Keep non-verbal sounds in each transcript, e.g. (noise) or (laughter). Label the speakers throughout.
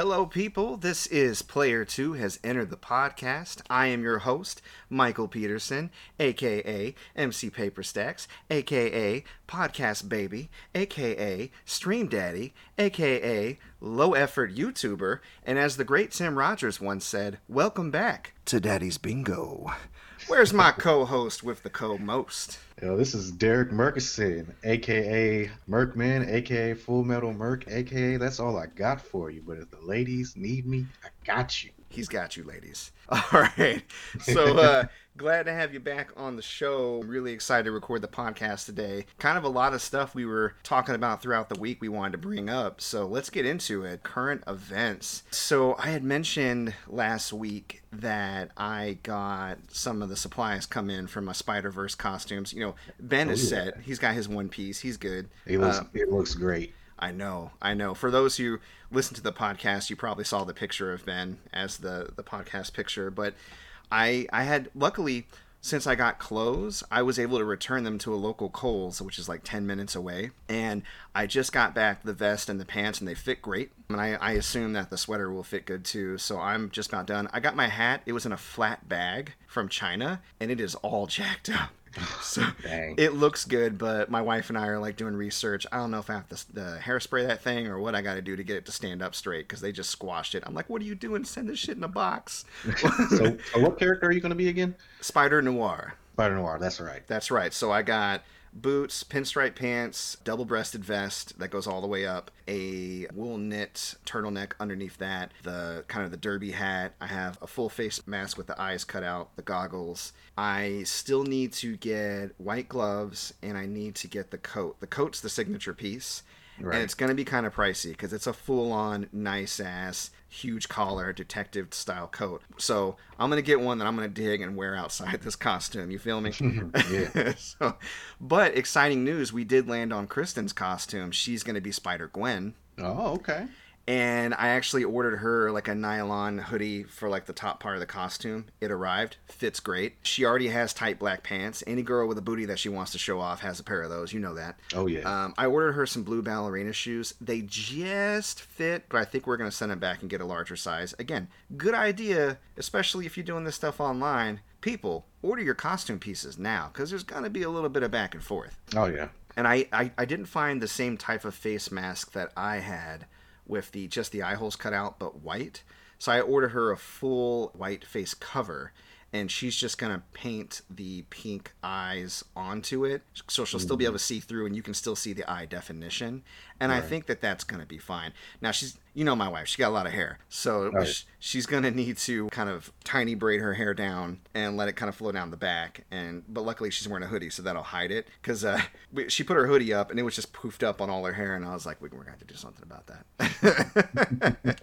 Speaker 1: Hello, people. This is Player 2 has entered the podcast. I am your host, Michael Peterson, aka MC Paperstacks, aka Podcast Baby, aka Stream Daddy, aka Low Effort YouTuber, and as the great Tim Rogers once said, welcome back to Daddy's Bingo. Where's my co host with the co most?
Speaker 2: Yo, this is Derek Merkerson, aka Merkman, aka Full Metal Merc, aka that's all I got for you. But if the ladies need me, I got you.
Speaker 1: He's got you, ladies. (laughs) All right. So, uh, glad to have you back on the show. Really excited to record the podcast today. Kind of a lot of stuff we were talking about throughout the week we wanted to bring up. So, let's get into it. Current events. So, I had mentioned last week that I got some of the supplies come in from my Spider Verse costumes. You know, Ben
Speaker 2: Oh,
Speaker 1: is
Speaker 2: yeah.
Speaker 1: set. He's got his one piece. He's good.
Speaker 2: It looks
Speaker 1: Uh,
Speaker 2: it looks great.
Speaker 1: I know, I know. For those who listen to the podcast, you probably saw the picture of Ben as the the podcast picture. But I I had luckily since I got clothes, I was able to return them to a local Kohl's, which is like ten minutes away. And I just got back the vest and the pants, and they fit great. And I, I assume that the sweater will fit good too. So I'm just about done. I got my hat. It was in a flat bag from China, and it is all (laughs) jacked up. (laughs) So
Speaker 2: Dang.
Speaker 1: it looks good, but my wife and I are like doing research. I don't know if I have to the hairspray that thing or what I got to do to get it to stand up straight because they just squashed it. I'm like, what are you doing? Send this shit in a box. (laughs)
Speaker 2: so, so what character are you going to be again?
Speaker 1: Spider Noir.
Speaker 2: Spider Noir. That's right.
Speaker 1: That's right. So I got boots, pinstripe pants, double breasted vest that goes all the way up, a wool knit turtleneck underneath that, the kind of the derby hat. I have a full face mask with the eyes cut out, the goggles. I still need to get white gloves and I need to get the coat. The coat's the signature piece.
Speaker 2: Right.
Speaker 1: And it's going to be kind of pricey because it's a full on, nice ass, huge collar, detective style coat. So I'm going to get one that I'm going to dig and wear outside this costume. You feel me? (laughs)
Speaker 2: Yeah. (laughs)
Speaker 1: so, but exciting news we did land on Kristen's costume. She's going to be Spider Gwen.
Speaker 2: Oh, okay.
Speaker 1: And I actually ordered her like a nylon hoodie for like the top part of the costume. It arrived, fits great. She already has tight black pants. Any girl with a booty that she wants to show off has a pair of those. You know that.
Speaker 2: Oh yeah.
Speaker 1: Um, I ordered her some blue ballerina shoes. They just fit, but I think we're going to send them back and get a larger size. Again, good idea, especially if you're doing this stuff online. People, order your costume pieces now because there's going to be a little bit of back and forth.
Speaker 2: oh yeah.
Speaker 1: And I, I, I didn't find the same type of face mask that I had with the just the eye holes cut out but white. So I ordered her a full white face cover and she's just gonna paint the pink eyes onto it. So she'll still be mm-hmm. able to see through and you can still see the eye definition. And i think that that's gonna be fine. Now she's you know my wife she got a lot of hair. So
Speaker 2: Right.
Speaker 1: sh- she's gonna need to kind of tiny braid her hair down and let it kind of flow down the back. And but luckily she's wearing a hoodie so that'll hide it. Because uh, she put her hoodie up and it was just poofed up on all her hair and i was like we- we're gonna have to do something about that. (laughs)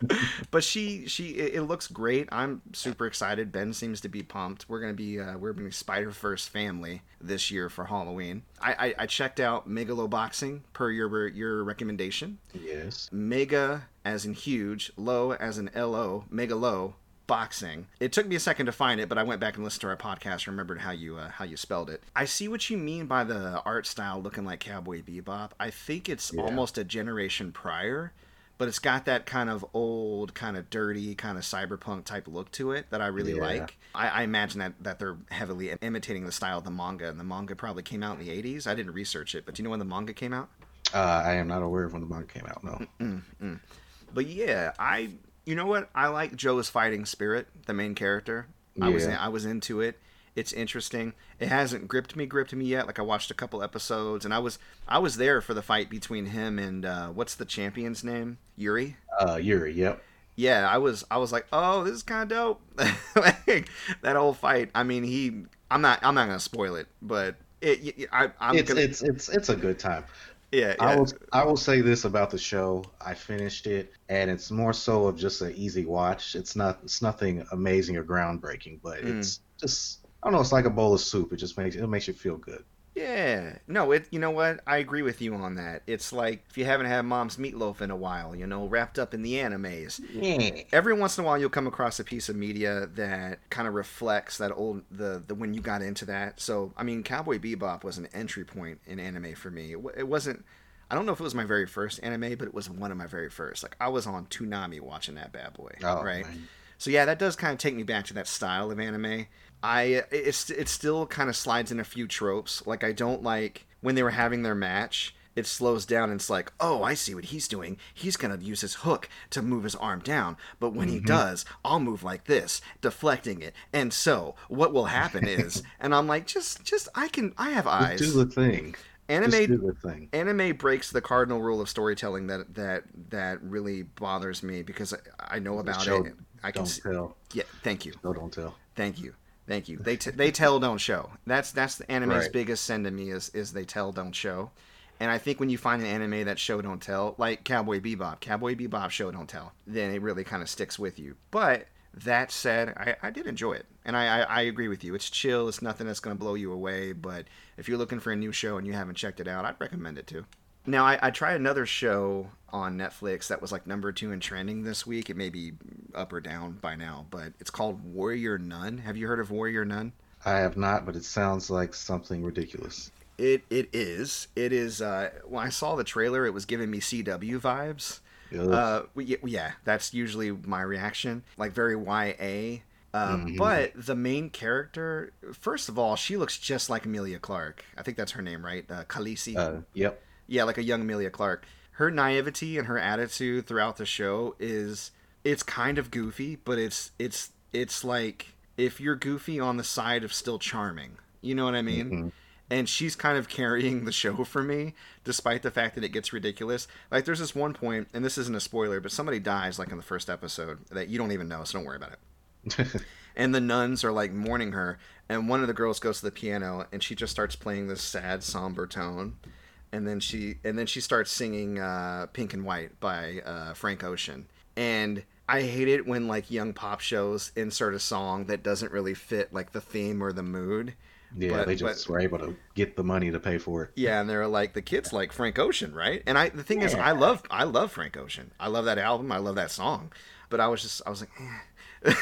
Speaker 1: But she she it, it looks great. I'm super excited. Ben seems to be pumped. We're gonna be uh, we're gonna be spider first family this year for halloween I, I i checked out megalo boxing per your your recommendation
Speaker 2: Yes.
Speaker 1: mega as in huge, low as in lo, mega low boxing. It took me a second to find it, but I went back and listened to our podcast and remembered how you uh, how you spelled it. I see what you mean by the art style looking like Cowboy Bebop. I think it's
Speaker 2: Yeah.
Speaker 1: almost a generation prior, but it's got that kind of old, kind of dirty, kind of cyberpunk type look to it that I really
Speaker 2: Yeah.
Speaker 1: like. I, I imagine that, that they're heavily imitating the style of the manga, and the manga probably came out in the 80s. I didn't research it, but do you know when the manga came out?
Speaker 2: Uh, I am not aware of when the manga came out. No.
Speaker 1: Mm, But yeah, I you know what? I like Joe's fighting spirit, the main character. I was
Speaker 2: Yeah.
Speaker 1: I was into it. It's interesting. It hasn't gripped me, gripped me yet. Like I watched a couple episodes, and I was I was there for the fight between him and uh, what's the champion's name? Yuri.
Speaker 2: Uh, Yuri. Yep.
Speaker 1: Yeah, I was I was like, oh, this is kind of dope. (laughs) like, that whole fight. I mean, he. I'm not I'm not gonna spoil it, but it. I, I'm
Speaker 2: it's
Speaker 1: gonna,
Speaker 2: it's it's it's a good time.
Speaker 1: yeah.
Speaker 2: I
Speaker 1: yeah.
Speaker 2: will I will say this about the show. I finished it, and it's more so of just an easy watch. It's not it's nothing amazing or groundbreaking, but
Speaker 1: Mm.
Speaker 2: it's just I don't know. It's like a bowl of soup. It just makes it makes you feel good.
Speaker 1: Yeah. No, it you know what? I agree with you on that. It's like if you haven't had mom's meatloaf in a while, you know, wrapped up in the animes.
Speaker 2: Yeah.
Speaker 1: Every once in a while you'll come across a piece of media that kind of reflects that old the the when you got into that. So, I mean, Cowboy Bebop was an entry point in anime for me. It, it wasn't I don't know if it was my very first anime, but it was one of my very first. Like I was on Toonami watching that bad boy,
Speaker 2: Oh,
Speaker 1: right?
Speaker 2: man.
Speaker 1: So yeah, that does kind of take me back to that style of anime. I it's it still kind of slides in a few tropes. Like I don't like when they were having their match. It slows down and it's like, oh, I see what he's doing. He's gonna use his hook to move his arm down, but when he mm-hmm. does, I'll move like this, deflecting it. And so, what will happen is, (laughs) and I'm like, just, just, I can, I have eyes.
Speaker 2: Just do the thing.
Speaker 1: Anime
Speaker 2: the thing.
Speaker 1: anime breaks the cardinal rule of storytelling that that that really bothers me because I, I know about
Speaker 2: Show,
Speaker 1: it. I can
Speaker 2: don't
Speaker 1: see,
Speaker 2: tell.
Speaker 1: yeah. Thank you,
Speaker 2: No, don't tell.
Speaker 1: thank you, thank you. They t- they tell don't show. That's that's the anime's
Speaker 2: Right.
Speaker 1: biggest sin to me is is they tell don't show. And I think when you find an anime that show don't tell, like Cowboy Bebop, Cowboy Bebop show don't tell, then it really kind of sticks with you. But that said, I, I did enjoy it, and I, I, I agree with you. It's chill. It's nothing that's going to blow you away. But if you're looking for a new show and you haven't checked it out, I'd recommend it too. Now, I, I tried another show on Netflix that was like number two in trending this week. It may be up or down by now, but it's called Warrior Nun. Have you heard of Warrior Nun?
Speaker 2: I have not, but it sounds like something ridiculous.
Speaker 1: It it is. It is. Uh, when I saw the trailer, it was giving me CW vibes. Uh, we- yeah, that's usually my reaction. Like very YA. Um,
Speaker 2: Mhm.
Speaker 1: But the main character, first of all, she looks just like Emilia Clarke. I think that's her name, right? Uh, Khaleesi.
Speaker 2: Uh, yep.
Speaker 1: Yeah, like a young Emilia Clarke. Her naivety and her attitude throughout the show is it's kind of goofy, but it's it's it's like if you're goofy on the side of still charming. You know what I mean?
Speaker 2: Mhm.
Speaker 1: And she's kind of carrying the show for me, despite the fact that it gets ridiculous. Like there's this one point, and this isn't a spoiler, but somebody dies like in the first episode that you don't even know, so don't worry about it (laughs) and the nuns are like mourning her and one of the girls goes to the piano and she just starts playing this sad somber tone and then she and then she starts singing uh, pink and white by uh, frank ocean and i hate it when like young pop shows insert a song that doesn't really fit like the theme or the mood
Speaker 2: yeah,
Speaker 1: But-
Speaker 2: they just
Speaker 1: but-
Speaker 2: were able to get the money to pay for it.
Speaker 1: yeah, and they're like the kids like Frank Ocean, right? And I the thing is, I love I love Frank Ocean. I love that album. I love that song. But I was just I was like, eh.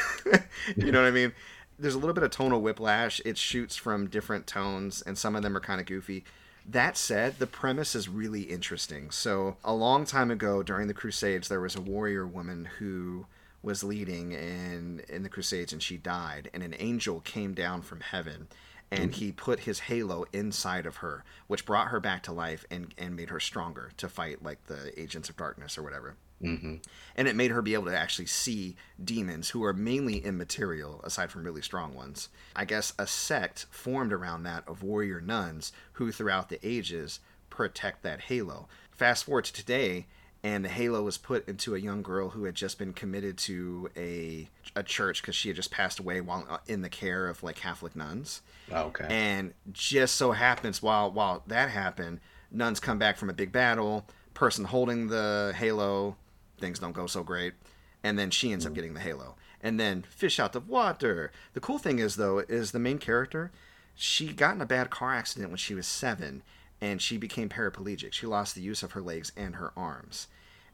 Speaker 1: (laughs) you know what I mean? There's a little bit of tonal whiplash. It shoots from different tones, and some of them are kind of goofy. That said, the premise is really interesting. So, a long time ago during the Crusades, there was a warrior woman who was leading in in the Crusades, and she died. And an angel came down from heaven, and he put his halo inside of her, which brought her back to life and and made her stronger to fight like the agents of darkness or whatever
Speaker 2: hmm
Speaker 1: and it made her be able to actually see demons who are mainly immaterial aside from really strong ones i guess a sect formed around that of warrior nuns who throughout the ages protect that halo fast forward to today and the halo was put into a young girl who had just been committed to a, a church because she had just passed away while uh, in the care of like catholic nuns
Speaker 2: Okay.
Speaker 1: and just so happens while while that happened, nuns come back from a big battle. Person holding the halo, things don't go so great, and then she ends up getting the halo. And then fish out of water. The cool thing is though, is the main character, she got in a bad car accident when she was seven, and she became paraplegic. She lost the use of her legs and her arms.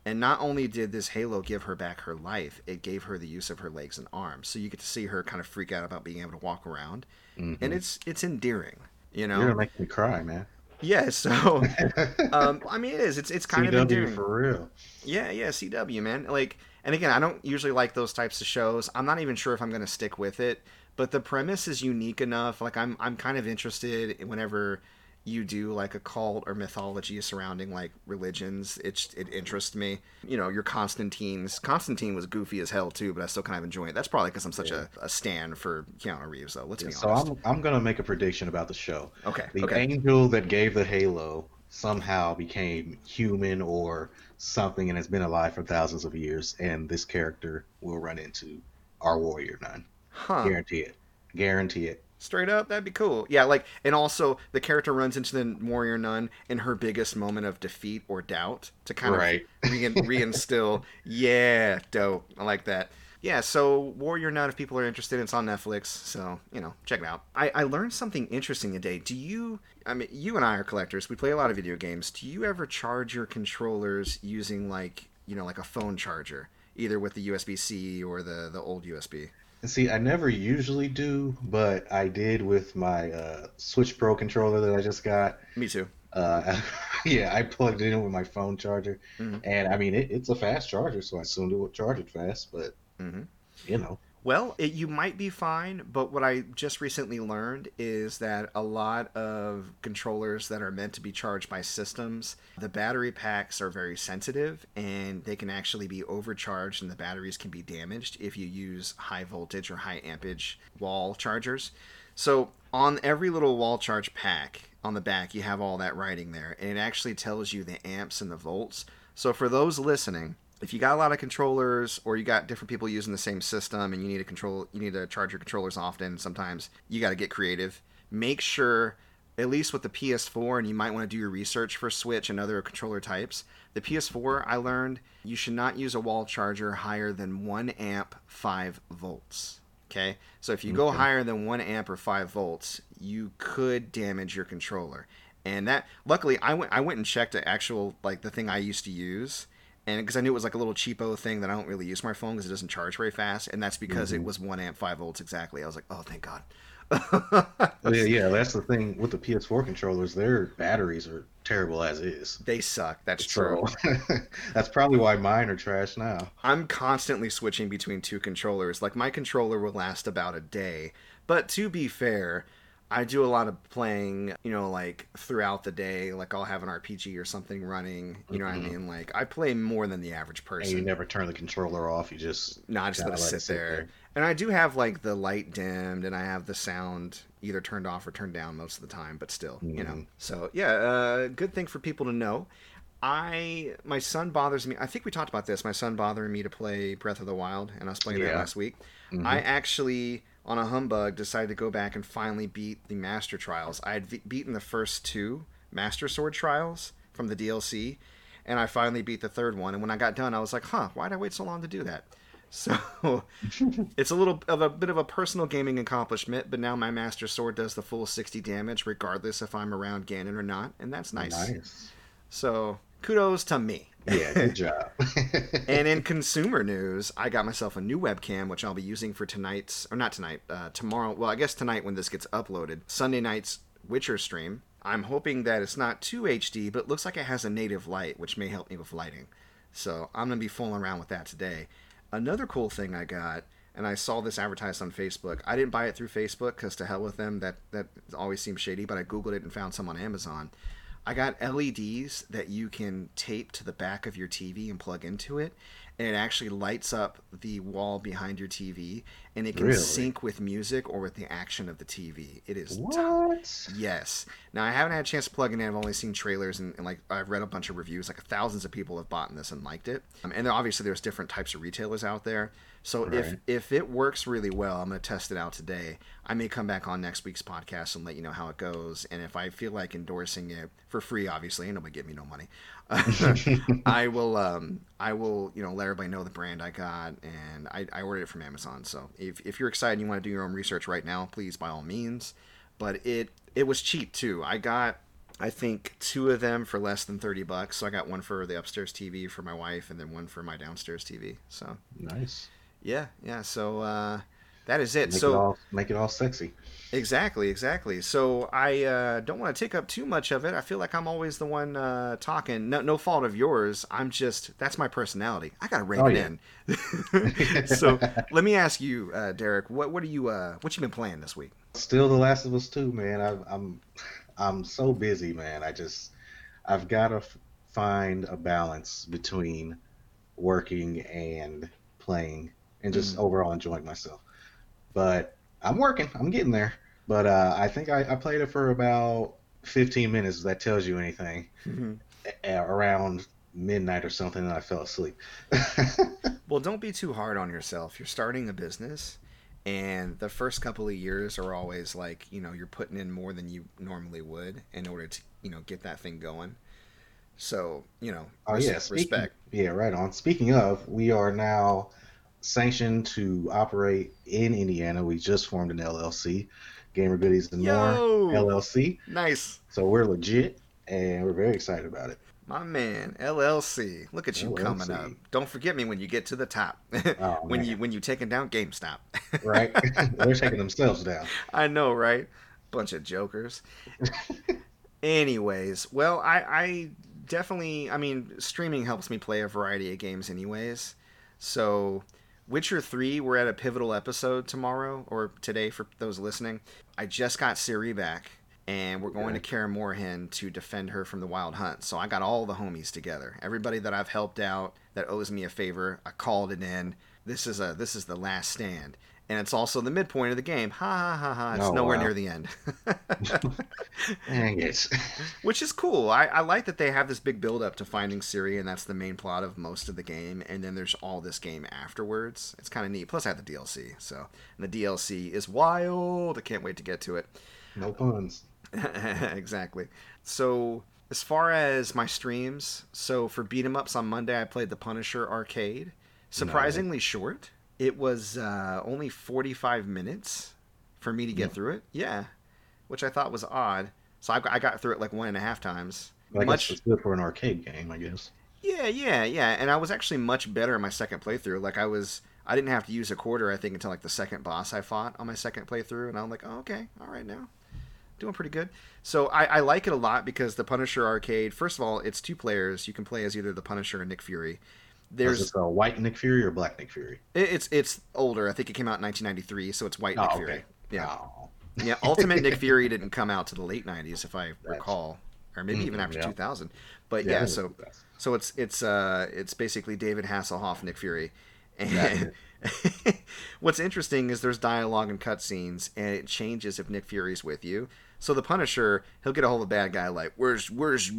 Speaker 1: And not only did this halo give her back her life, it gave her the use of her legs and arms. So you get to see her kind of freak out about being able to walk around,
Speaker 2: Mhm.
Speaker 1: and it's it's endearing, you know.
Speaker 2: You're gonna make me cry, man.
Speaker 1: Yeah. So, (laughs) um, I mean, it is. It's it's kind of
Speaker 2: CW
Speaker 1: endearing.
Speaker 2: for real.
Speaker 1: Yeah, yeah, CW, man. Like, and again, I don't usually like those types of shows. I'm not even sure if I'm going to stick with it, but the premise is unique enough. Like, I'm I'm kind of interested whenever you do like a cult or mythology surrounding like religions. It it interests me. You know, your Constantine's Constantine was goofy as hell too, but I still kind of enjoy it. That's probably because I'm such a, a stan for Keanu Reeves, though. Let's be honest So.
Speaker 2: I'm I'm gonna make a prediction about the show.
Speaker 1: okay.
Speaker 2: The
Speaker 1: okay.
Speaker 2: angel that gave the halo somehow became human or something and has been alive for thousands of years, and this character will run into our warrior nun.
Speaker 1: Huh.
Speaker 2: Guarantee it. Guarantee it.
Speaker 1: Straight up, that'd be cool. Yeah, like, and also the character runs into the warrior nun in her biggest moment of defeat or doubt to kind
Speaker 2: Right.
Speaker 1: of re- (laughs) reinstill. yeah, dope. I like that. Yeah, so Warrior Nun, if people are interested, it's on Netflix. So, you know, check it out. I, I learned something interesting today. Do you, I mean, you and I are collectors. We play a lot of video games. Do you ever charge your controllers using, like, you know, like a phone charger, either with the USB C or the, the old USB?
Speaker 2: And see, I never usually do, but I did with my uh, Switch Pro controller that I just got.
Speaker 1: Me too.
Speaker 2: Uh, (laughs) yeah, I plugged it in with my phone charger,
Speaker 1: Mhm.
Speaker 2: and I mean it, it's a fast charger, so I assumed it would charge it fast. But
Speaker 1: Mhm.
Speaker 2: you know,
Speaker 1: Well, it, you might be fine, but what I just recently learned is that a lot of controllers that are meant to be charged by systems, the battery packs are very sensitive and they can actually be overcharged and the batteries can be damaged if you use high voltage or high ampage wall chargers. So, on every little wall charge pack on the back, you have all that writing there, and it actually tells you the amps and the volts. So, for those listening, if you got a lot of controllers or you got different people using the same system and you need to control you need to charge your controllers often sometimes you got to get creative. Make sure at least with the ps4 and you might want to do your research for switch and other controller types the ps4 i learned you should not use a wall charger higher than 1 amp 5 volts okay? So if you go higher than 1 amp or 5 volts you could damage your controller. And that luckily i went i went and checked the actual like the thing i used to use and because I knew it was like a little cheapo thing that I don't really use my phone because it doesn't charge very fast, and that's because it mm-hmm. was one amp five volts exactly. I was like, oh, thank God.
Speaker 2: Oh, yeah, yeah, (laughs) that's the thing with the PS4 controllers. Their batteries are terrible as is.
Speaker 1: They suck. That's true. (laughs)
Speaker 2: That's probably why mine are trash now.
Speaker 1: I'm constantly switching between two controllers. Like my controller will last about a day, but to be fair, I do a lot of playing, you know, like throughout the day. Like I'll have an RPG or something running. You know what I
Speaker 2: Mhm.
Speaker 1: mean? Like I play more than the average
Speaker 2: And
Speaker 1: person.
Speaker 2: you never turn the controller off. You just
Speaker 1: No, I just let it sit,
Speaker 2: sit
Speaker 1: there.
Speaker 2: there.
Speaker 1: And I do have like the light dimmed and I have the sound either turned off or turned down most of the time, but still, you know.
Speaker 2: Mhm.
Speaker 1: So yeah, uh, good thing for people to know. I my son bothers me. I think we talked about this. My son bothering me to play Breath of the Wild, and I was playing that last week.
Speaker 2: Mhm.
Speaker 1: I actually, on a humbug, decided to go back and finally beat the Master Trials. I had v- beaten the first two Master Sword Trials from the DLC, and I finally beat the third one. And when I got done, I was like, "Huh, why did I wait so long to do that?" (laughs) So it's a little of a bit of a personal gaming accomplishment, but now my Master Sword does the full 60 damage, regardless if I'm around Ganon or not, and that's nice.
Speaker 2: Nice.
Speaker 1: So kudos to me.
Speaker 2: Yeah, good job. (laughs)
Speaker 1: And in consumer news, I got myself a new webcam, which I'll be using for tonight's, or not tonight, uh, tomorrow. Well, I guess tonight when this gets uploaded, Sunday night's Witcher stream. I'm hoping that it's not too HD, but it looks like it has a native light, which may help me with lighting. So I'm going to be fooling around with that today. Another cool thing I got, and I saw this advertised on Facebook. I didn't buy it through Facebook because to hell with them. That that always seems shady. But I googled it and found some on Amazon. I got LEDs that you can tape to the back of your TV and plug into it, and it actually lights up the wall behind your TV, and it can
Speaker 2: Really?
Speaker 1: sync with music or with the action of the TV. It is t-
Speaker 2: what?
Speaker 1: Yes. Now I haven't had a chance to plug it in. I've only seen trailers and, and like I've read a bunch of reviews. Like thousands of people have bought this and liked it. Um, and obviously there's different types of retailers out there. So if
Speaker 2: Right.
Speaker 1: if it works really well, I'm gonna test it out today. I may come back on next week's podcast and let you know how it goes. And if I feel like endorsing it for free, obviously, ain't nobody give me no money. (laughs) (laughs) I will um I will you know let everybody know the brand I got and I, I ordered it from Amazon. So if, if you're excited and you want to do your own research right now, please by all means. But it it was cheap too. I got I think two of them for less than thirty bucks. So I got one for the upstairs TV for my wife and then one for my downstairs TV. So
Speaker 2: Nice.
Speaker 1: Yeah, yeah. So uh, that is it.
Speaker 2: Make
Speaker 1: so
Speaker 2: it all make it all sexy.
Speaker 1: Exactly, exactly. So I uh, don't want to take up too much of it. I feel like I'm always the one uh, talking. No, no fault of yours. I'm just that's my personality. I gotta rein
Speaker 2: Oh,
Speaker 1: it
Speaker 2: yeah.
Speaker 1: in. (laughs) (laughs) so let me ask you, uh, Derek, what what are you uh, what you been playing this week?
Speaker 2: Still, The Last of Us Two, man. I, I'm I'm so busy, man. I just I've got to f- find a balance between working and playing, and just
Speaker 1: Mhm.
Speaker 2: overall enjoying myself. But I'm working. I'm getting there. But uh, I think I, I played it for about 15 minutes. If that tells you anything. A- around midnight or something, and I fell asleep. (laughs)
Speaker 1: Well, don't be too hard on yourself. You're starting a business, and the first couple of years are always like you know you're putting in more than you normally would in order to you know get that thing going. So you know,
Speaker 2: Oh yeah, speaking,
Speaker 1: respect.
Speaker 2: Yeah, right on. Speaking of, we are now sanctioned to operate in Indiana. We just formed an LLC, Gamer Goodies and More LLC.
Speaker 1: nice,
Speaker 2: So we're legit, and we're very excited about it.
Speaker 1: my man. LLC. Look at you coming up. Don't forget me when you get to the top. (laughs)
Speaker 2: Oh,
Speaker 1: when
Speaker 2: man.
Speaker 1: you when you taking down GameStop. (laughs)
Speaker 2: Right? (laughs) They're taking themselves down.
Speaker 1: I know, right? Bunch of jokers. Anyways, well, I, I definitely, I mean, streaming helps me play a variety of games, anyways. So, Witcher 3, we're at a pivotal episode tomorrow, or today for those listening. I just got Ciri back, and we're going
Speaker 2: Okay.
Speaker 1: to Kaer Morhen to defend her from the Wild Hunt. So, I got all the homies together. Everybody that I've helped out that owes me a favor, I called it in. This is a this is the last stand. And it's also the midpoint of the game. Ha ha ha ha. It's
Speaker 2: Oh,
Speaker 1: nowhere
Speaker 2: wow.
Speaker 1: near the end. (laughs) (laughs)
Speaker 2: Dang it.
Speaker 1: Which is cool. I, I like that they have this big build up to finding Ciri, and that's the main plot of most of the game. And then there's all this game afterwards. It's kind of neat. Plus, I have the DLC. So, and the DLC is wild. I can't wait to get to it.
Speaker 2: No puns. (laughs)
Speaker 1: exactly. So, as far as my streams, so for beat 'em ups on Monday, I played the Punisher Arcade. Surprisingly short. It was uh, only 45 minutes for me to get
Speaker 2: Mm.
Speaker 1: through it. Yeah, which I thought was odd. So I, I got through it like one and a half times.
Speaker 2: I guess
Speaker 1: much,
Speaker 2: it's good for an arcade game, I guess.
Speaker 1: yeah, yeah, yeah. And I was actually much better in my second playthrough. Like I was, I didn't have to use a quarter. I think until like the second boss I fought on my second playthrough, and I'm like, oh, okay, all right now, doing pretty good. So I, I like it a lot because the Punisher arcade. First of all, it's two players. You can play as either the Punisher or Nick Fury.
Speaker 2: There's a white Nick Fury or black Nick Fury?
Speaker 1: it's it's older. I think it came out in 1993, so it's white Nick
Speaker 2: Oh,
Speaker 1: Fury.
Speaker 2: okay.
Speaker 1: Yeah,
Speaker 2: Oh. (laughs)
Speaker 1: yeah. Ultimate Nick (laughs) Fury didn't come out to the late 90s, if I recall, or maybe even
Speaker 2: Mhm,
Speaker 1: after
Speaker 2: yeah.
Speaker 1: 2000. But yeah,
Speaker 2: that's
Speaker 1: so so it's it's uh it's basically David Hasselhoff, Nick Fury. And (laughs) what's interesting is there's dialogue and cutscenes, and it changes if Nick Fury's with you. So the Punisher, he'll get a hold of a bad guy like, "Where's where's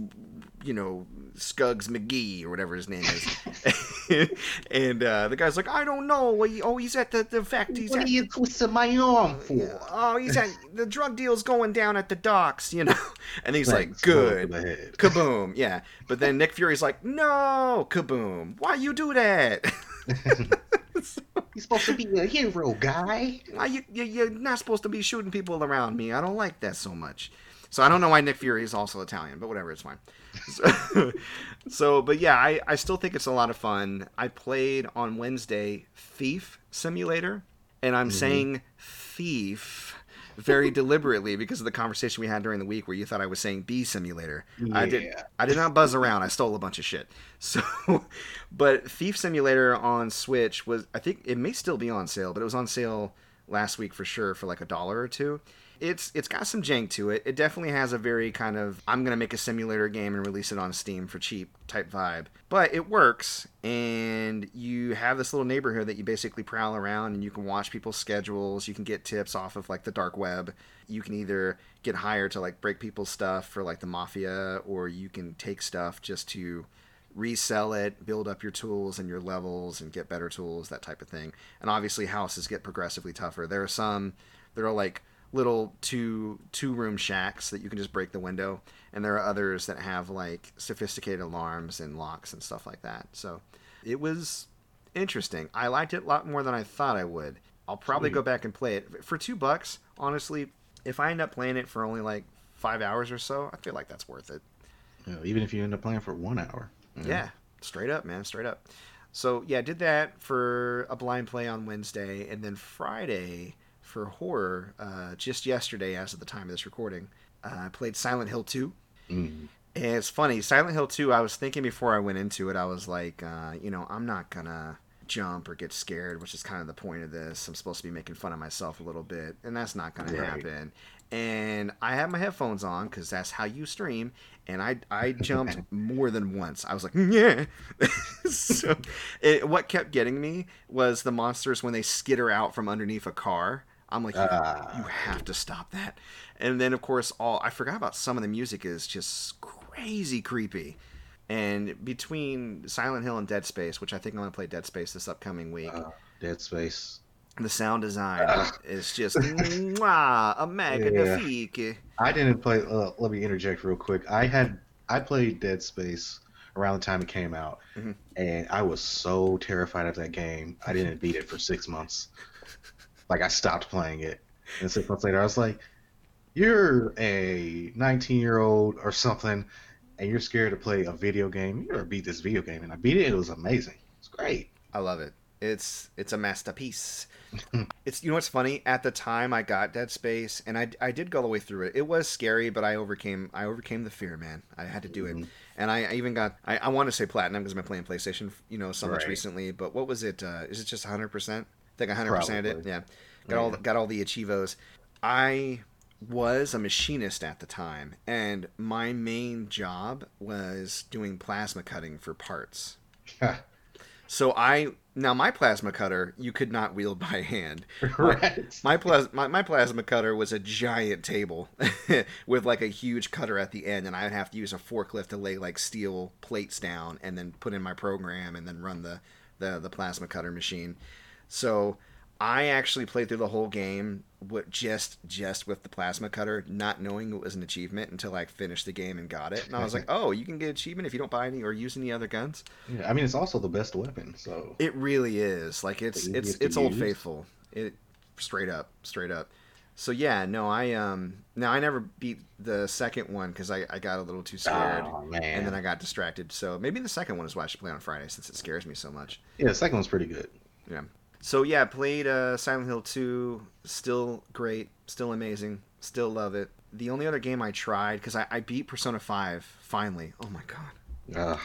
Speaker 1: you know Scuggs McGee or whatever his name is," (laughs) and uh, the guy's like, "I don't know. Oh, he's at the the fact he's
Speaker 2: What
Speaker 1: at
Speaker 2: are you twisting my arm for?
Speaker 1: Oh, he's at the drug deal's going down at the docks, you know. (laughs) And he's like,
Speaker 2: Thanks, up
Speaker 1: "Good."
Speaker 2: to the head. (laughs)
Speaker 1: kaboom yeah but then nick fury's like no kaboom why you do that (laughs)
Speaker 2: You're supposed to be a hero, guy.
Speaker 1: why you, you you're not supposed to be shooting people around me. I don't like that so much. So i don't know why nick fury is also italian but whatever it's fine. So, (laughs) so but yeah I, I still think it's a lot of fun. I played on wednesday thief simulator and i'm mm-hmm. saying thief very deliberately because of the conversation we had during the week where you thought I was saying bee simulator. I did I did not buzz around. I stole a bunch of shit. (laughs) So, but Thief Simulator on Switch was I think it may still be on sale, but it was on sale last week for sure for like a dollar or two. It's it's got some jank to it. It definitely has a very kind of I'm gonna make a simulator game and release it on Steam for cheap type vibe. But it works, and you have this little neighborhood that you basically prowl around, and you can watch people's schedules. You can get tips off of like the dark web. You can either get hired to like break people's stuff for like the mafia, or you can take stuff just to resell it, build up your tools and your levels, and get better tools, that type of thing. And obviously, houses get progressively tougher. There are some that are like little two two room shacks that you can just break the window, and there are others that have like sophisticated alarms and locks and stuff like that. So it was interesting. I liked it a lot more than I thought I would. I'll probably
Speaker 2: Sweet.
Speaker 1: go back and play it for two bucks. Honestly, if I end up playing it for only like five hours or so, I feel like that's worth it.
Speaker 2: You know, even if you end up playing for one hour. you know.
Speaker 1: Yeah, straight up, man, straight up. So yeah, did that for a blind play on Wednesday, and then Friday for horror. Uh, just yesterday, as of the time of this recording, uh, I played Silent Hill Two.
Speaker 2: Mm.
Speaker 1: And it's funny, Silent Hill 2, I was thinking before I went into it, I was like, uh, you know, I'm not gonna jump or get scared, which is kind of the point of this. I'm supposed to be making fun of myself a little bit, and that's not gonna happen. And I had my headphones on because that's how you stream, and I I jumped (laughs) more than once. I was like, yeah. (laughs) so it, what kept getting me was the monsters when they skitter out from underneath a car. I'm like, you,
Speaker 2: Ah.
Speaker 1: you have to stop that. And then of course, all I forgot about some of the music is just crazy creepy. And between Silent Hill and Dead Space, which I think I'm gonna play Dead Space this upcoming week,
Speaker 2: Uh, Dead Space.
Speaker 1: the sound design
Speaker 2: Ah.
Speaker 1: is just (laughs) mwah, a magnifique.
Speaker 2: I didn't play. Uh, let me interject real quick. I had I played Dead Space around the time it came out,
Speaker 1: Mhm.
Speaker 2: and I was so terrified of that game. I didn't beat it for six months. Like I stopped playing it, and six months later, I was like, "You're a 19 year old or something, and you're scared to play a video game. You never beat this video game." And I beat it. It was amazing. It's great.
Speaker 1: I love it. It's it's a masterpiece. (laughs) it's you know what's funny? At the time I got Dead Space and I, I did go all the way through it. It was scary, but I overcame I overcame the fear, man. I had to do it.
Speaker 2: Mhm.
Speaker 1: And I, I even got I, I want to say platinum because I've been playing PlayStation, you know, so much recently. But what was it? Uh, is it just 100? percent I think 100 percent of
Speaker 2: it.
Speaker 1: Yeah, oh, got all
Speaker 2: Yeah.
Speaker 1: got all the achievos. I was a machinist at the time, and my main job was doing plasma cutting for parts. (laughs) So I now my plasma cutter you could not wield by hand. (laughs)
Speaker 2: right.
Speaker 1: My, plas- my my plasma cutter was a giant table (laughs) with like a huge cutter at the end, and I'd have to use a forklift to lay like steel plates down and then put in my program and then run the the, the plasma cutter machine. So I actually played through the whole game with just just with the plasma cutter, not knowing it was an achievement until I finished the game and got it. And I was like, (laughs) oh, you can get achievement if you don't buy any or use any other guns.
Speaker 2: Yeah, I mean, it's also the best weapon. So
Speaker 1: It really is. Like it's it's it's old
Speaker 2: use.
Speaker 1: faithful. It straight up, straight up. So yeah, no, I um now I never beat the second one because I, I got a little too scared
Speaker 2: oh man,
Speaker 1: and then I got distracted. So maybe the second one is why I should play on Friday since it scares me so much.
Speaker 2: yeah, the second one's pretty good.
Speaker 1: So yeah, played uh, Silent Hill 2. Still great. Still amazing. Still love it. The only other game I tried because I, I beat Persona 5 finally. Oh my god.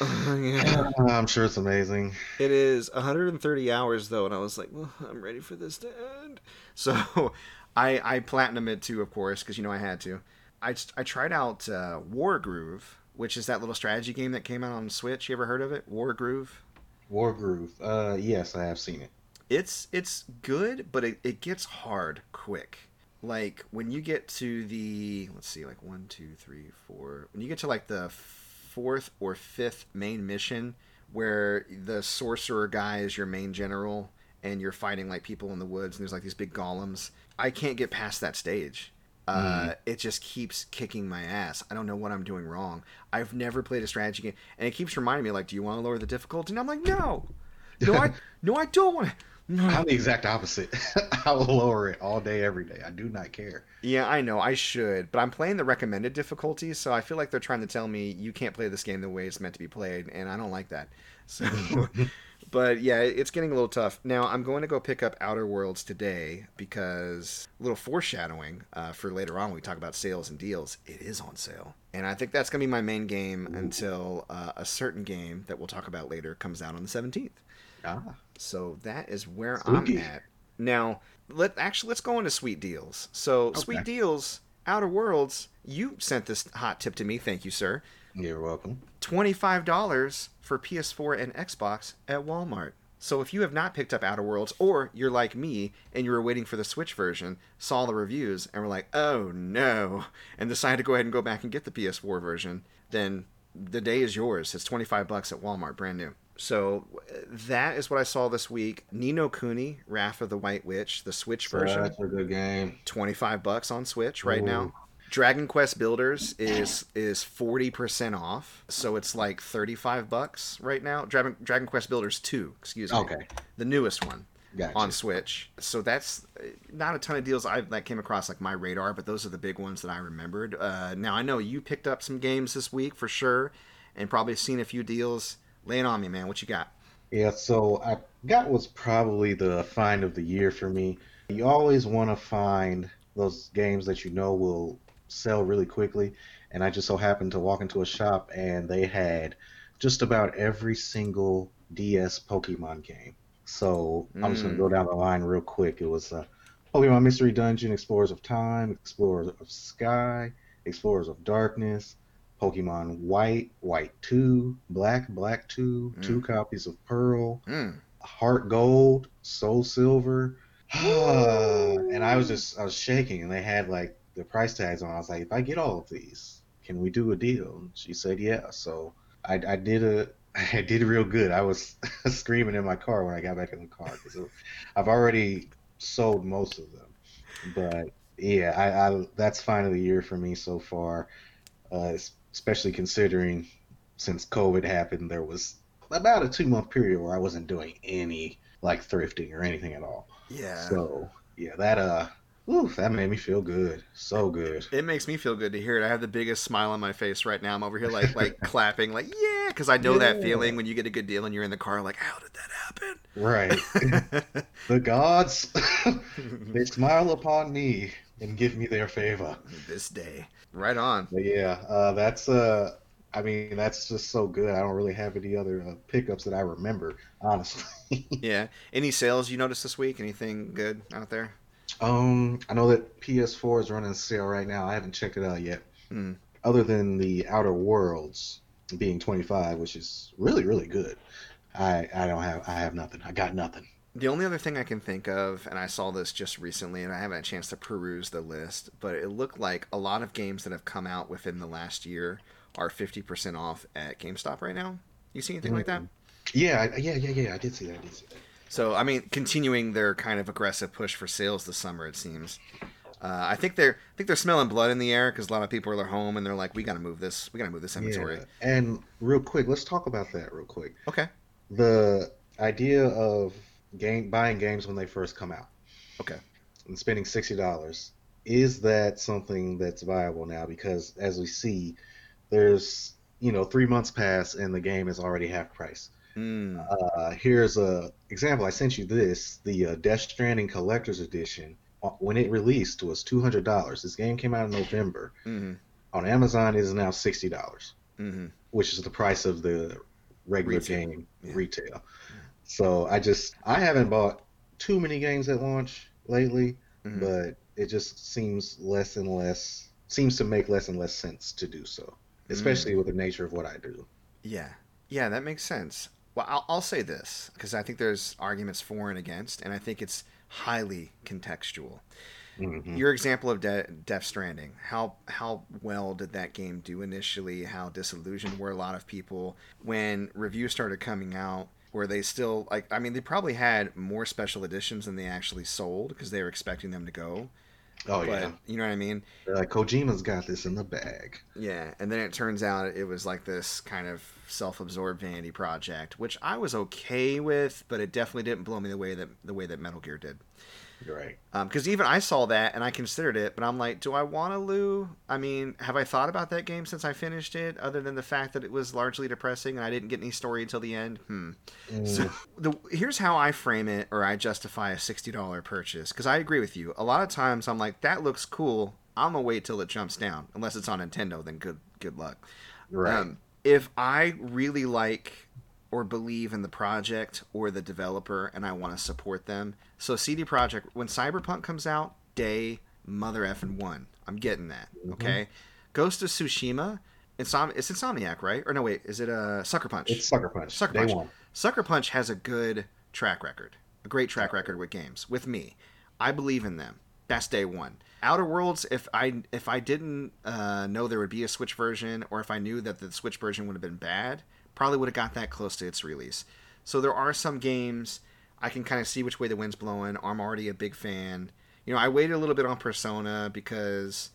Speaker 2: Uh, (laughs)
Speaker 1: yeah.
Speaker 2: I'm sure it's amazing.
Speaker 1: It is 130 hours though, and I was like, well, I'm ready for this to end. (laughs) So I I platinum it too, of course, because you know I had to. I I tried out uh, Wargroove, which is that little strategy game that came out on Switch. You ever heard of it?
Speaker 2: Wargroove. Wargroove. Uh, yes, I have seen it.
Speaker 1: It's it's good, but it, it gets hard quick. Like when you get to the let's see, like one, two, three, four. When you get to like the fourth or fifth main mission, where the sorcerer guy is your main general, and you're fighting like people in the woods, and there's like these big golems. I can't get past that stage. Uh, it just keeps kicking my ass. I don't know what I'm doing wrong. I've never played a strategy game, and it keeps reminding me like, "Do you want to lower the difficulty?" And I'm like, "No, no, I, (laughs) no, I don't want to." (laughs)
Speaker 2: I'm the exact opposite. (laughs) I will lower it all day, every day. I do not care.
Speaker 1: Yeah, I know I should, but I'm playing the recommended difficulty, so I feel like they're trying to tell me you can't play this game the way it's meant to be played, and I don't like that. So, but yeah, it's getting a little tough. Now I'm going to go pick up Outer Worlds today because a little foreshadowing uh, for later on when we talk about sales and deals. It is on sale, and I think that's going to be my main game until uh, a certain game that we'll talk about later comes out on the 17th.
Speaker 2: Ah,
Speaker 1: So that is where
Speaker 2: Spooky.
Speaker 1: I'm at. Now, let actually let's go into sweet deals. So, sweet deals, Outer Worlds, you sent this hot tip to me, thank you, sir.
Speaker 2: You're welcome.
Speaker 1: $25 for PS4 and Xbox at Walmart. So if you have not picked up Outer Worlds or you're like me and you were waiting for the Switch version, saw the reviews and were like, "Oh no," and decided to go ahead and go back and get the PS4 version, then the day is yours. It's 25 bucks at Walmart, brand new. So uh, that is what I saw this week. Ni no Kuni, Wrath of the White Witch, the Switch version,
Speaker 2: That's a good game.
Speaker 1: 25 bucks on Switch right now. Dragon Quest Builders is is 40% off. So it's like 35 bucks right now. Dragon Dragon Quest Builders 2, excuse me.
Speaker 2: Okay,
Speaker 1: The newest one
Speaker 2: gotcha.
Speaker 1: on Switch. So that's uh, not a ton of deals I that came across like my radar, but those are the big ones that I remembered. Uh, now I know you picked up some games this week for sure, and probably seen a few deals. Lay it on me, man. What you got?
Speaker 2: Yeah, so I got was probably the find of the year for me. You always want to find those games that you know will sell really quickly, and I just so happened to walk into a shop and they had just about every single DS Pokemon game. So I'm just gonna
Speaker 1: Mm.
Speaker 2: go down the line real quick. It was uh, Pokemon Mystery Dungeon, Explorers of Time, Explorers of Sky, Explorers of Darkness, Pokemon White, White 2, Black, Black 2,
Speaker 1: Mm.
Speaker 2: two copies of Pearl,
Speaker 1: Mm.
Speaker 2: Heart Gold, Soul Silver. (sighs) and I was just I was shaking and they had like the price tags on. I was like, if I get all of these, can we do a deal? And she said, yeah. So I, I did a (laughs) I did real good. I was (laughs) screaming in my car when I got back in the car because (laughs) I've already sold most of them. But yeah, I, I that's finally the year for me so far. Uh, especially considering since COVID happened, there was about a two month period where I wasn't doing any like thrifting or anything at all.
Speaker 1: Yeah.
Speaker 2: So yeah, that uh, ooh, that made me feel good, so good.
Speaker 1: It makes me feel good to hear it. I have the biggest smile on my face right now. I'm over here like like (laughs) clapping, like yeah, because I know that feeling when you get a good deal and you're in the car, like how did that happen?
Speaker 2: Right. (laughs) the gods, (laughs) they smile upon me and give me their favor.
Speaker 1: this day. Right on.
Speaker 2: But yeah, uh, that's uh, I mean, that's just so good. I don't really have any other uh, pickups that I remember, honestly.
Speaker 1: Yeah. Any sales you noticed this week? Anything good out there?
Speaker 2: Um, I know that PS4 is running a sale right now. I haven't checked it out yet.
Speaker 1: Hmm.
Speaker 2: Other than the Outer Worlds being 25, which is really really good. I I don't have I have nothing. I got nothing.
Speaker 1: The only other thing I can think of, and I saw this just recently, and I haven't had a chance to peruse the list, but it looked like a lot of games that have come out within the last year are 50% off at GameStop right now. You see anything like that?
Speaker 2: Yeah, I, yeah, yeah, yeah. I did see that. I did see that.
Speaker 1: So, I mean, continuing their kind of aggressive push for sales this summer, it seems. Uh, I think they're I think they're smelling blood in the air because a lot of people are at home and they're like, we got to move this, we got to move this inventory.
Speaker 2: Yeah. And real quick, let's talk about that real quick.
Speaker 1: Okay.
Speaker 2: The idea of game buying games when they first come out.
Speaker 1: Okay.
Speaker 2: And spending sixty dollars is that something that's viable now? Because as we see, there's you know three months pass and the game is already half price.
Speaker 1: Mm.
Speaker 2: Uh, here's a example. I sent you this. The uh, Death Stranding Collector's Edition. uh, When it released, was two hundred dollars. This game came out in November.
Speaker 1: hmm
Speaker 2: On Amazon, it is now sixty dollars.
Speaker 1: hmm
Speaker 2: which is the price of the regular
Speaker 1: Retail.
Speaker 2: game
Speaker 1: Yeah.
Speaker 2: retail. So I just I haven't bought too many games at launch lately,
Speaker 1: Mhm.
Speaker 2: but it just seems less and less seems to make less and less sense to do so, especially
Speaker 1: Mm.
Speaker 2: with the nature of what I do.
Speaker 1: Yeah, yeah, that makes sense. Well, I'll, I'll say this because I think there's arguments for and against, and I think it's highly contextual.
Speaker 2: Mhm.
Speaker 1: Your example of De- Death Stranding, how how well did that game do initially? How disillusioned were a lot of people when reviews started coming out? Were they still like? I mean, they probably had more special editions than they actually sold because they were expecting them to go.
Speaker 2: Oh
Speaker 1: but
Speaker 2: yeah,
Speaker 1: you know what I mean?
Speaker 2: They're like Kojima's got this in the bag.
Speaker 1: Yeah, and then it turns out it was like this kind of self-absorbed vanity project, which I was okay with, but it definitely didn't blow me the way that the way that Metal Gear did.
Speaker 2: You're right.
Speaker 1: Because even I saw that and I considered it, but I'm like, do I want to Lou? I mean, have I thought about that game since I finished it? Other than the fact that it was largely depressing and I didn't get any story until the end. Hmm. So
Speaker 2: Mm,
Speaker 1: the here's how I frame it, or I justify a sixty dollar purchase. Because I agree with you. A lot of times I'm like, that looks cool. I'm gonna wait till it jumps down. Unless it's on Nintendo, then good good luck.
Speaker 2: right.
Speaker 1: Um, if I really like or believe in the project or the developer and I want to support them, so CD Projekt, when Cyberpunk comes out, day mother effing one, I'm getting that.
Speaker 2: Mhm.
Speaker 1: Okay, Ghost of Tsushima, Insom- it's Insomniac, right? Or no, wait, is it uh, Sucker Punch?
Speaker 2: it's Sucker Punch.
Speaker 1: Sucker
Speaker 2: Day
Speaker 1: Punch.
Speaker 2: one.
Speaker 1: Sucker Punch has a good track record, a great track record with games. With me, I believe in them. That's day one. Outer Worlds, if I if I didn't uh, know there would be a Switch version, or if I knew that the Switch version would have been bad, probably would have got that close to its release. So there are some games I can kind of see which way the wind's blowing. I'm already a big fan. You know, I waited a little bit on Persona because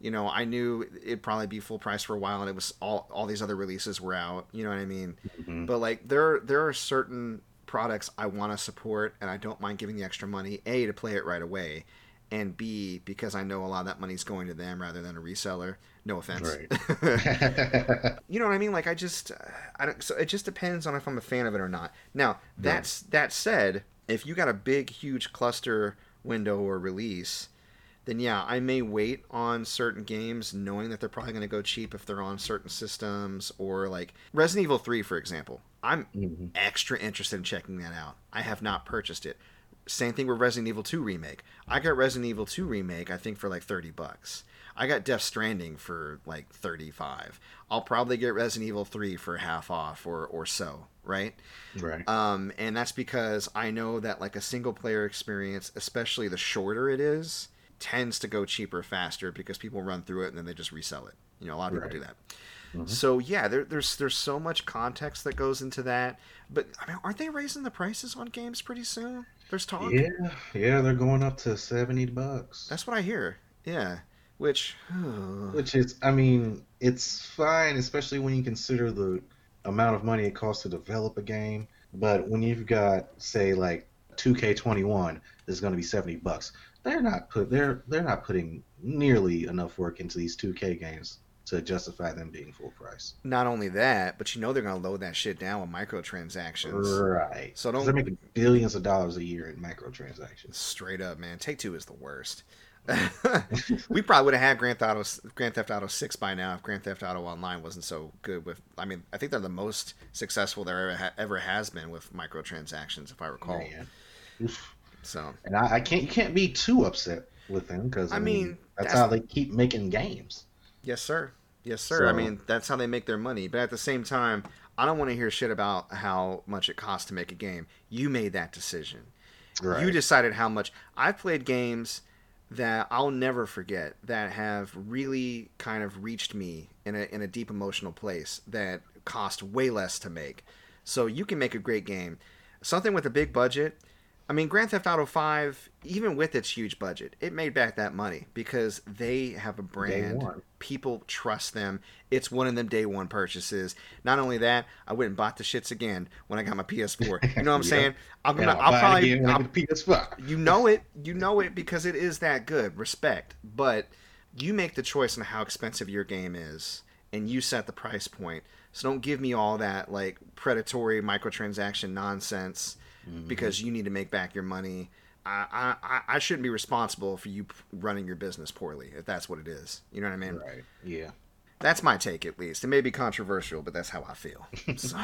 Speaker 1: you know I knew it'd probably be full price for a while, and it was all all these other releases were out. You know what I mean?
Speaker 2: Mhm.
Speaker 1: But like there there are certain products I want to support and I don't mind giving the extra money a to play it right away and b because I know a lot of that money's going to them rather than a reseller. No offense.
Speaker 2: Right. (laughs)
Speaker 1: you know what I mean? Like I just I don't so it just depends on if I'm a fan of it or not. Now, that's that said, if you got a big huge cluster window or release, then yeah, I may wait on certain games knowing that they're probably going to go cheap if they're on certain systems or like Resident Evil 3 for example. I'm
Speaker 2: Mhm.
Speaker 1: extra interested in checking that out. I have not purchased it. Same thing with Resident Evil 2 remake. I got Resident Evil 2 remake I think for like 30 bucks. I got Death Stranding for like 35. I'll probably get Resident Evil 3 for half off or or so, right?
Speaker 2: Right.
Speaker 1: Um, and that's because I know that like a single player experience, especially the shorter it is, tends to go cheaper faster because people run through it and then they just resell it. You know, a lot of people
Speaker 2: Right.
Speaker 1: do that.
Speaker 2: Mhm.
Speaker 1: So yeah, there, there's there's so much context that goes into that. But I mean, aren't they raising the prices on games pretty soon? There's talk.
Speaker 2: Yeah, yeah, they're going up to seventy bucks.
Speaker 1: That's what I hear. Yeah. Which. (sighs)
Speaker 2: Which is, I mean, it's fine, especially when you consider the amount of money it costs to develop a game. But when you've got, say, like 2K21 is going to be 70 bucks, they're not put they're they're not putting nearly enough work into these 2K games to justify them being full price.
Speaker 1: Not only that, but you know they're gonna load that shit down with microtransactions.
Speaker 2: Right.
Speaker 1: So don't-
Speaker 2: they're making billions of dollars a year in microtransactions.
Speaker 1: Straight up, man. Take Two is the worst. (laughs) (laughs) we probably would have had Grand Theft Auto Grand Theft Auto Six by now if Grand Theft Auto Online wasn't so good. With I mean, I think they're the most successful there ever, ha- ever has been with microtransactions, if I recall.
Speaker 2: Oof.
Speaker 1: So
Speaker 2: And I, I can't you can't be too upset with them because I,
Speaker 1: I
Speaker 2: mean,
Speaker 1: mean,
Speaker 2: that's,
Speaker 1: that's-
Speaker 2: how they keep making games.
Speaker 1: yes, sir. Yes, sir. I mean, that's how they make their money. But at the same time, I don't want to hear shit about how much it costs to make a game. You made that decision.
Speaker 2: Right.
Speaker 1: You decided how much. I've played games that I'll never forget that have really kind of reached me in a in a deep emotional place that cost way less to make. So you can make a great game. Something with a big budget. I mean, Grand Theft Auto 5, even with its huge budget, it made back that money because they have a brand. People trust them. It's one of them day one purchases. Not only that, I went and bought the shits again when I got my PS4. You know what I'm (laughs)
Speaker 2: Yeah.
Speaker 1: saying? I'm gonna,
Speaker 2: I'll,
Speaker 1: I'll
Speaker 2: buy
Speaker 1: probably, I'll,
Speaker 2: PS5.
Speaker 1: you know it you know it because it is that good respect but you make the choice on how expensive your game is and you set the price point so don't give me all that like predatory microtransaction nonsense because you need to make back your money I, I, I- shouldn't be responsible for you running your business poorly if that's what it is you know what i mean
Speaker 2: Right. Yeah.
Speaker 1: that's my take at least. It may be controversial, but that's how I feel. (laughs) so,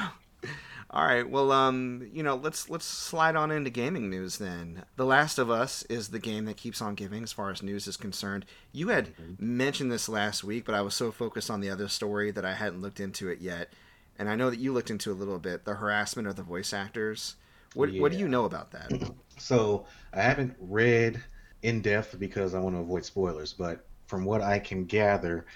Speaker 1: all right. Well, um, you know, let's let's slide on into gaming news then. The Last of Us is the game that keeps on giving as far as news is concerned. You had mentioned this last week, but I was so focused on the other story that I hadn't looked into it yet. And I know that you looked into a little bit the harassment of the voice actors. What what do you know about that? (clears throat)
Speaker 2: So I haven't read in depth because I want to avoid spoilers, but from what I can gather,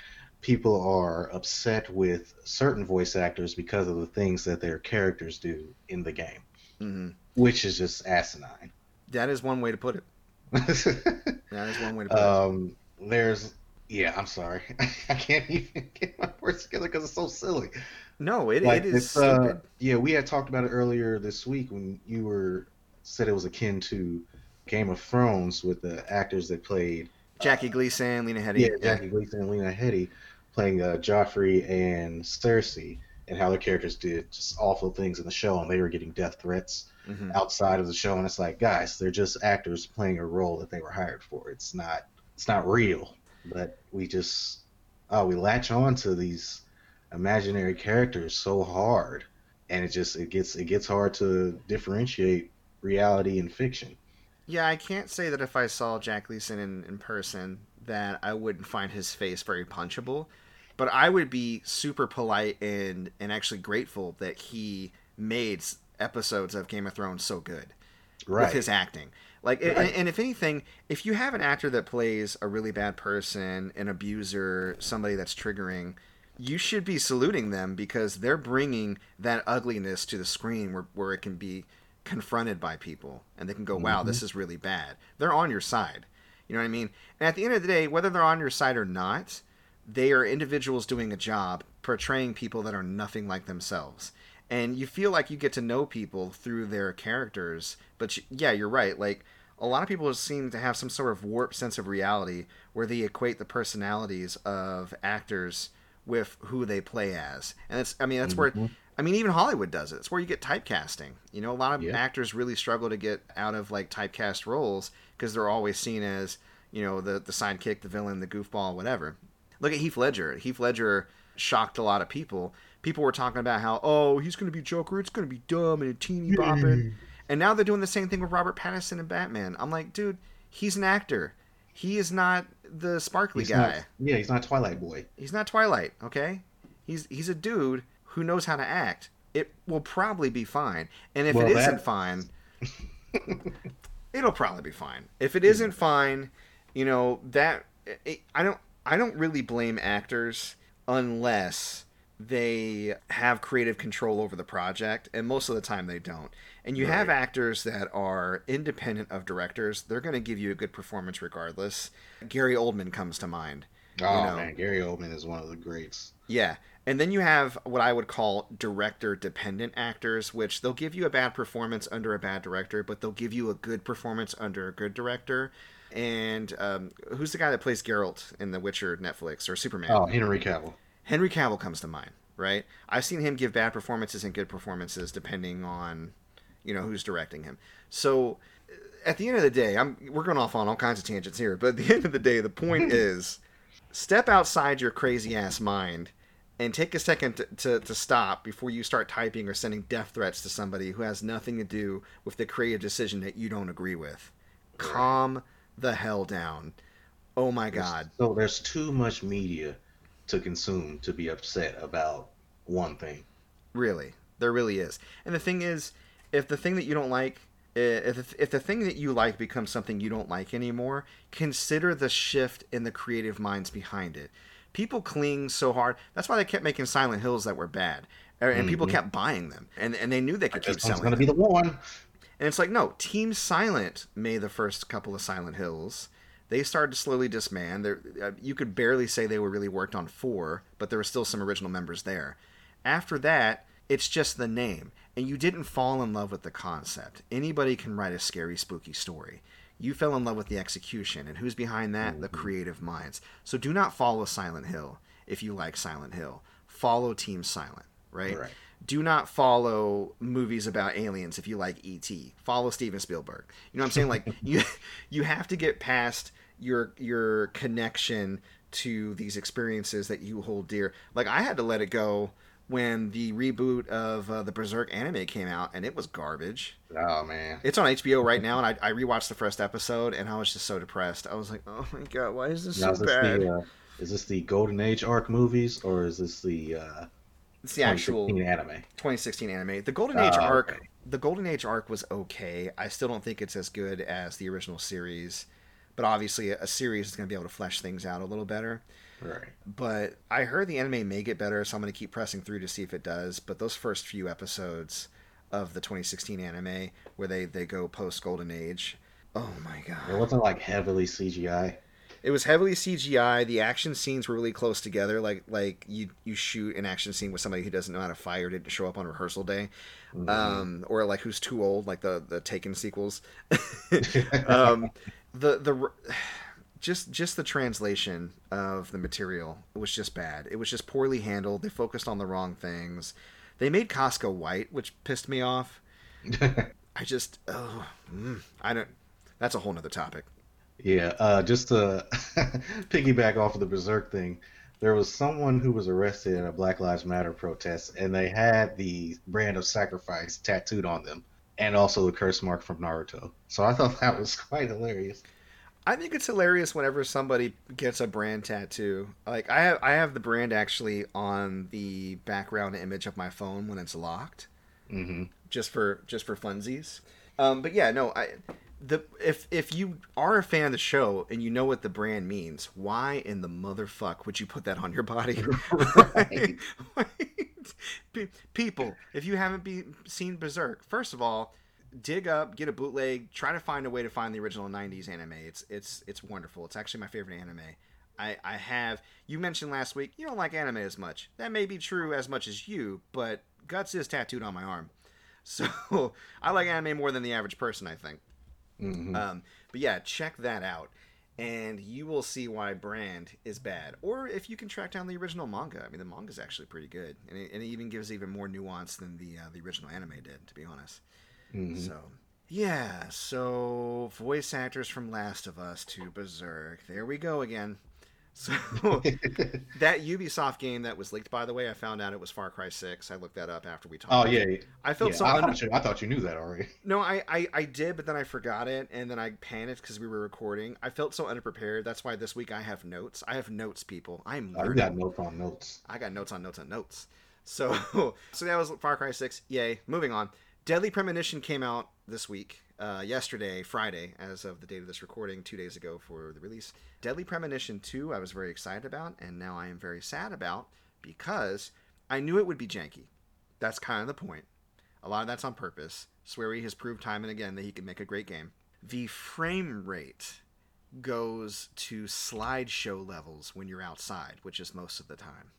Speaker 2: people are upset with certain voice actors because of the things that their characters do in the game,
Speaker 1: hmm
Speaker 2: which is just asinine.
Speaker 1: That is one way to put it. (laughs) That is one way to put it.
Speaker 2: um, there's, yeah, I'm sorry, (laughs) I can't even get my words together because it's so silly.
Speaker 1: No, it,
Speaker 2: like
Speaker 1: it is
Speaker 2: uh, yeah we had talked about it earlier this week when you were said it was akin to game of thrones with the actors that played
Speaker 1: Jackie Gleeson, Lena Headey.
Speaker 2: yeah jackie gleeson and lena headey playing uh, joffrey and cersei and how their characters did just awful things in the show and they were getting death threats
Speaker 1: Mhm.
Speaker 2: outside of the show and it's like guys they're just actors playing a role that they were hired for it's not it's not real but we just oh we latch on to these imaginary characters so hard and it just it gets it gets hard to differentiate reality and fiction.
Speaker 1: Yeah, I can't say that if I saw Jack Gleeson in, in person that I wouldn't find his face very punchable, but I would be super polite and and actually grateful that he made episodes of Game of Thrones so good
Speaker 2: right.
Speaker 1: with his acting. Like, and- and, if anything, if you have an actor that plays a really bad person, an abuser, somebody that's triggering, you should be saluting them because they're bringing that ugliness to the screen where, where it can be confronted by people and they can go, wow, this mm-hmm. is really bad. They're on your side. You know what I mean? And at the end of the day, whether they're on your side or not, they are individuals doing a job portraying people that are nothing like themselves. And you feel like you get to know people through their characters. But you, yeah, you're right. Like, a lot of people seem to have some sort of warped sense of reality where they equate the personalities of actors with who they play as. And it's, I mean, that's where, mm-hmm. I mean, even Hollywood does it. It's where you get typecasting. You know, a lot of
Speaker 2: Yeah.
Speaker 1: actors really struggle to get out of like typecast roles because they're always seen as, you know, the, the sidekick, the villain, the goofball, whatever. Look at Heath Ledger. Heath Ledger shocked a lot of people. People were talking about how, oh, he's going to be Joker. It's going to be dumb and a teeny bopping. and now they're doing the same thing with Robert Pattinson and Batman. I'm like, dude, he's an actor. He is not the sparkly
Speaker 2: He's
Speaker 1: guy.
Speaker 2: not, yeah he's not twilight boy
Speaker 1: He's not Twilight, okay? He's he's a dude who knows how to act. It will probably be fine. And if
Speaker 2: Well,
Speaker 1: it isn't
Speaker 2: that-
Speaker 1: fine, (laughs) it'll probably be fine. If it isn't fine, you know, that it, I don't I don't really blame actors unless they have creative control over the project and most of the time they don't. And you have actors that are independent of directors. They're going to give you a good performance regardless. Gary Oldman comes to mind.
Speaker 2: oh
Speaker 1: know.
Speaker 2: man gary oldman is one of the greats
Speaker 1: Yeah. And then you have what I would call director dependent actors, which they'll give you a bad performance under a bad director, but they'll give you a good performance under a good director. and um, who's the guy that plays Geralt in The Witcher Netflix or Superman?
Speaker 2: Oh, Henry Cavill.
Speaker 1: Henry Cavill comes to mind, right? I've seen him give bad performances and good performances depending on, you know, who's directing him. So, at the end of the day, I'm we're going off on all kinds of tangents here, but at the end of the day, the point (laughs) is, step outside your crazy ass mind and take a second to, to, to, stop before you start typing or sending death threats to somebody who has nothing to do with the creative decision that you don't agree with. Calm the hell down. Oh my god.
Speaker 2: So there's too much media to consume to be upset about one thing.
Speaker 1: Really. There really is. And the thing is, if the thing that you don't like if, if the thing that you like becomes something you don't like anymore, consider the shift in the creative minds behind it people cling so hard. That's why they kept making Silent Hills that were bad, and mm-hmm. people kept buying them, and and they knew they could keep selling.
Speaker 2: going to be the one.
Speaker 1: And it's like no, Team Silent made the first couple of Silent Hills. They started to slowly disband. There, uh, you could barely say they were really worked on four, but there were still some original members there. After that, it's just the name, and you didn't fall in love with the concept. Anybody can write a scary, spooky story you fell in love with the execution and who's behind that mm-hmm. the creative minds so do not follow silent hill if you like silent hill follow team silent right, right. do not follow movies about aliens if you like et follow steven spielberg you know what i'm saying like (laughs) you you have to get past your your connection to these experiences that you hold dear like i had to let it go when the reboot of uh, the Berserk anime came out, and it was garbage.
Speaker 2: Oh man,
Speaker 1: it's on HBO right now, and I, I rewatched the first episode, and I was just so depressed. I was like, oh my god, why is this now, so is this bad?
Speaker 2: The, uh, is this the Golden Age arc movies, or is this the uh,
Speaker 1: it's the actual
Speaker 2: anime
Speaker 1: 2016 anime? The Golden Age uh, arc, okay. the Golden Age arc was okay. I still don't think it's as good as the original series, but obviously a series is going to be able to flesh things out a little better.
Speaker 2: Right.
Speaker 1: But I heard the anime may get better, so I'm going to keep pressing through to see if it does. But those first few episodes of the 2016 anime, where they they go post Golden Age, oh my god!
Speaker 2: It wasn't like heavily CGI.
Speaker 1: It was heavily CGI. The action scenes were really close together. Like like you you shoot an action scene with somebody who doesn't know how to fire, didn't show up on rehearsal day, mm-hmm. um, or like who's too old, like the the Taken sequels. (laughs) (laughs) um, the the (sighs) just just the translation of the material was just bad. It was just poorly handled. They focused on the wrong things. They made Casca white, which pissed me off. (laughs) I just oh, mm, I don't. That's a whole nother topic.
Speaker 2: Yeah, uh, just to (laughs) piggyback off of the Berserk thing, there was someone who was arrested in a Black Lives Matter protest, and they had the brand of sacrifice tattooed on them, and also the curse mark from Naruto. So I thought that was (laughs) quite hilarious.
Speaker 1: I think it's hilarious whenever somebody gets a brand tattoo. Like I have, I have the brand actually on the background image of my phone when it's locked,
Speaker 2: mm-hmm.
Speaker 1: just for just for funsies. Um, but yeah, no, I the if if you are a fan of the show and you know what the brand means, why in the motherfuck would you put that on your body? (laughs) (laughs) right. People, if you haven't be, seen Berserk, first of all, dig up, get a bootleg, try to find a way to find the original '90s anime. It's it's it's wonderful. It's actually my favorite anime. I I have. You mentioned last week you don't like anime as much. That may be true as much as you, but Guts is tattooed on my arm, (laughs) so I like anime more than the average person. I think.
Speaker 2: Mm-hmm.
Speaker 1: Um, but yeah, check that out. And you will see why Brand is bad. Or if you can track down the original manga. I mean, the manga is actually pretty good. And it, and it even gives even more nuance than the uh, the original anime did, to be honest.
Speaker 2: Mm-hmm.
Speaker 1: So yeah, so voice actors from Last of Us to Berserk. There we go again. So (laughs) that Ubisoft game that was leaked, by the way, I found out it was Far Cry Six. I looked that up after we talked.
Speaker 2: Oh yeah,
Speaker 1: I felt
Speaker 2: yeah,
Speaker 1: so.
Speaker 2: I, thought you, I thought you knew that already. (laughs)
Speaker 1: No, I, I I did, but then I forgot it, and then I panicked because we were recording. I felt so unprepared. That's why this week I have notes. I have notes, people. I'm.
Speaker 2: I got notes on notes.
Speaker 1: I got notes on notes on notes. So (laughs) so that was Far Cry Six. Yay! Moving on. Deadly Premonition came out this week, uh, yesterday, Friday, as of the date of this recording, two days ago for the release. Deadly Premonition 2, I was very excited about, and now I am very sad about because I knew it would be janky. That's kind of the point. A lot of that's on purpose. Swery has proved time and again that he can make a great game. The frame rate goes to slideshow levels when you're outside, which is most of the time.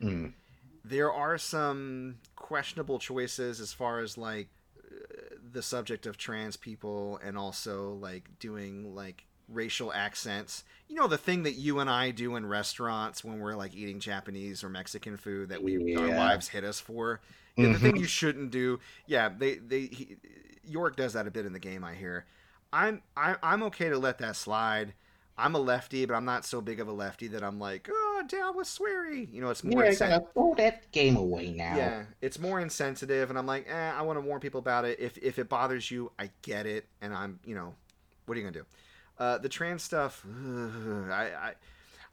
Speaker 2: Mm.
Speaker 1: There are some questionable choices as far as like the subject of trans people and also like doing like racial accents. You know the thing that you and I do in restaurants when we're like eating Japanese or Mexican food that we our
Speaker 2: Yeah.
Speaker 1: wives hit us for. Yeah, the thing
Speaker 2: Mhm.
Speaker 1: you shouldn't do. Yeah, they they he, York does that a bit in the game. I hear. I'm I, I'm okay to let that slide. I'm a lefty, but I'm not so big of a lefty that I'm like, oh, down with Swery. You know, it's more.
Speaker 2: Yeah,
Speaker 1: insen-
Speaker 2: gotta throw that game away now.
Speaker 1: yeah, it's more insensitive, and I'm like, eh, I want to warn people about it. If if it bothers you, I get it, and I'm, you know, what are you gonna do? Uh, the trans stuff, ugh, (sighs) I, I,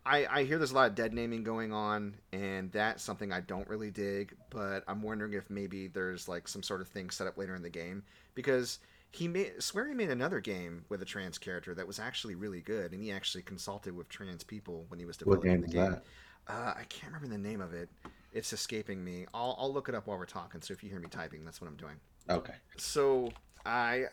Speaker 1: I, I hear there's a lot of dead naming going on, and that's something I don't really dig. But I'm wondering if maybe there's like some sort of thing set up later in the game because he made swear he made another game with a trans character that was actually really good, and he actually consulted with trans people when he was
Speaker 2: What
Speaker 1: developing
Speaker 2: game
Speaker 1: the
Speaker 2: is
Speaker 1: game.
Speaker 2: that?
Speaker 1: Uh, I can't remember the name of it. It's escaping me. I'll, I'll look it up while we're talking. So if you hear me typing, that's what I'm doing.
Speaker 2: Okay.
Speaker 1: So I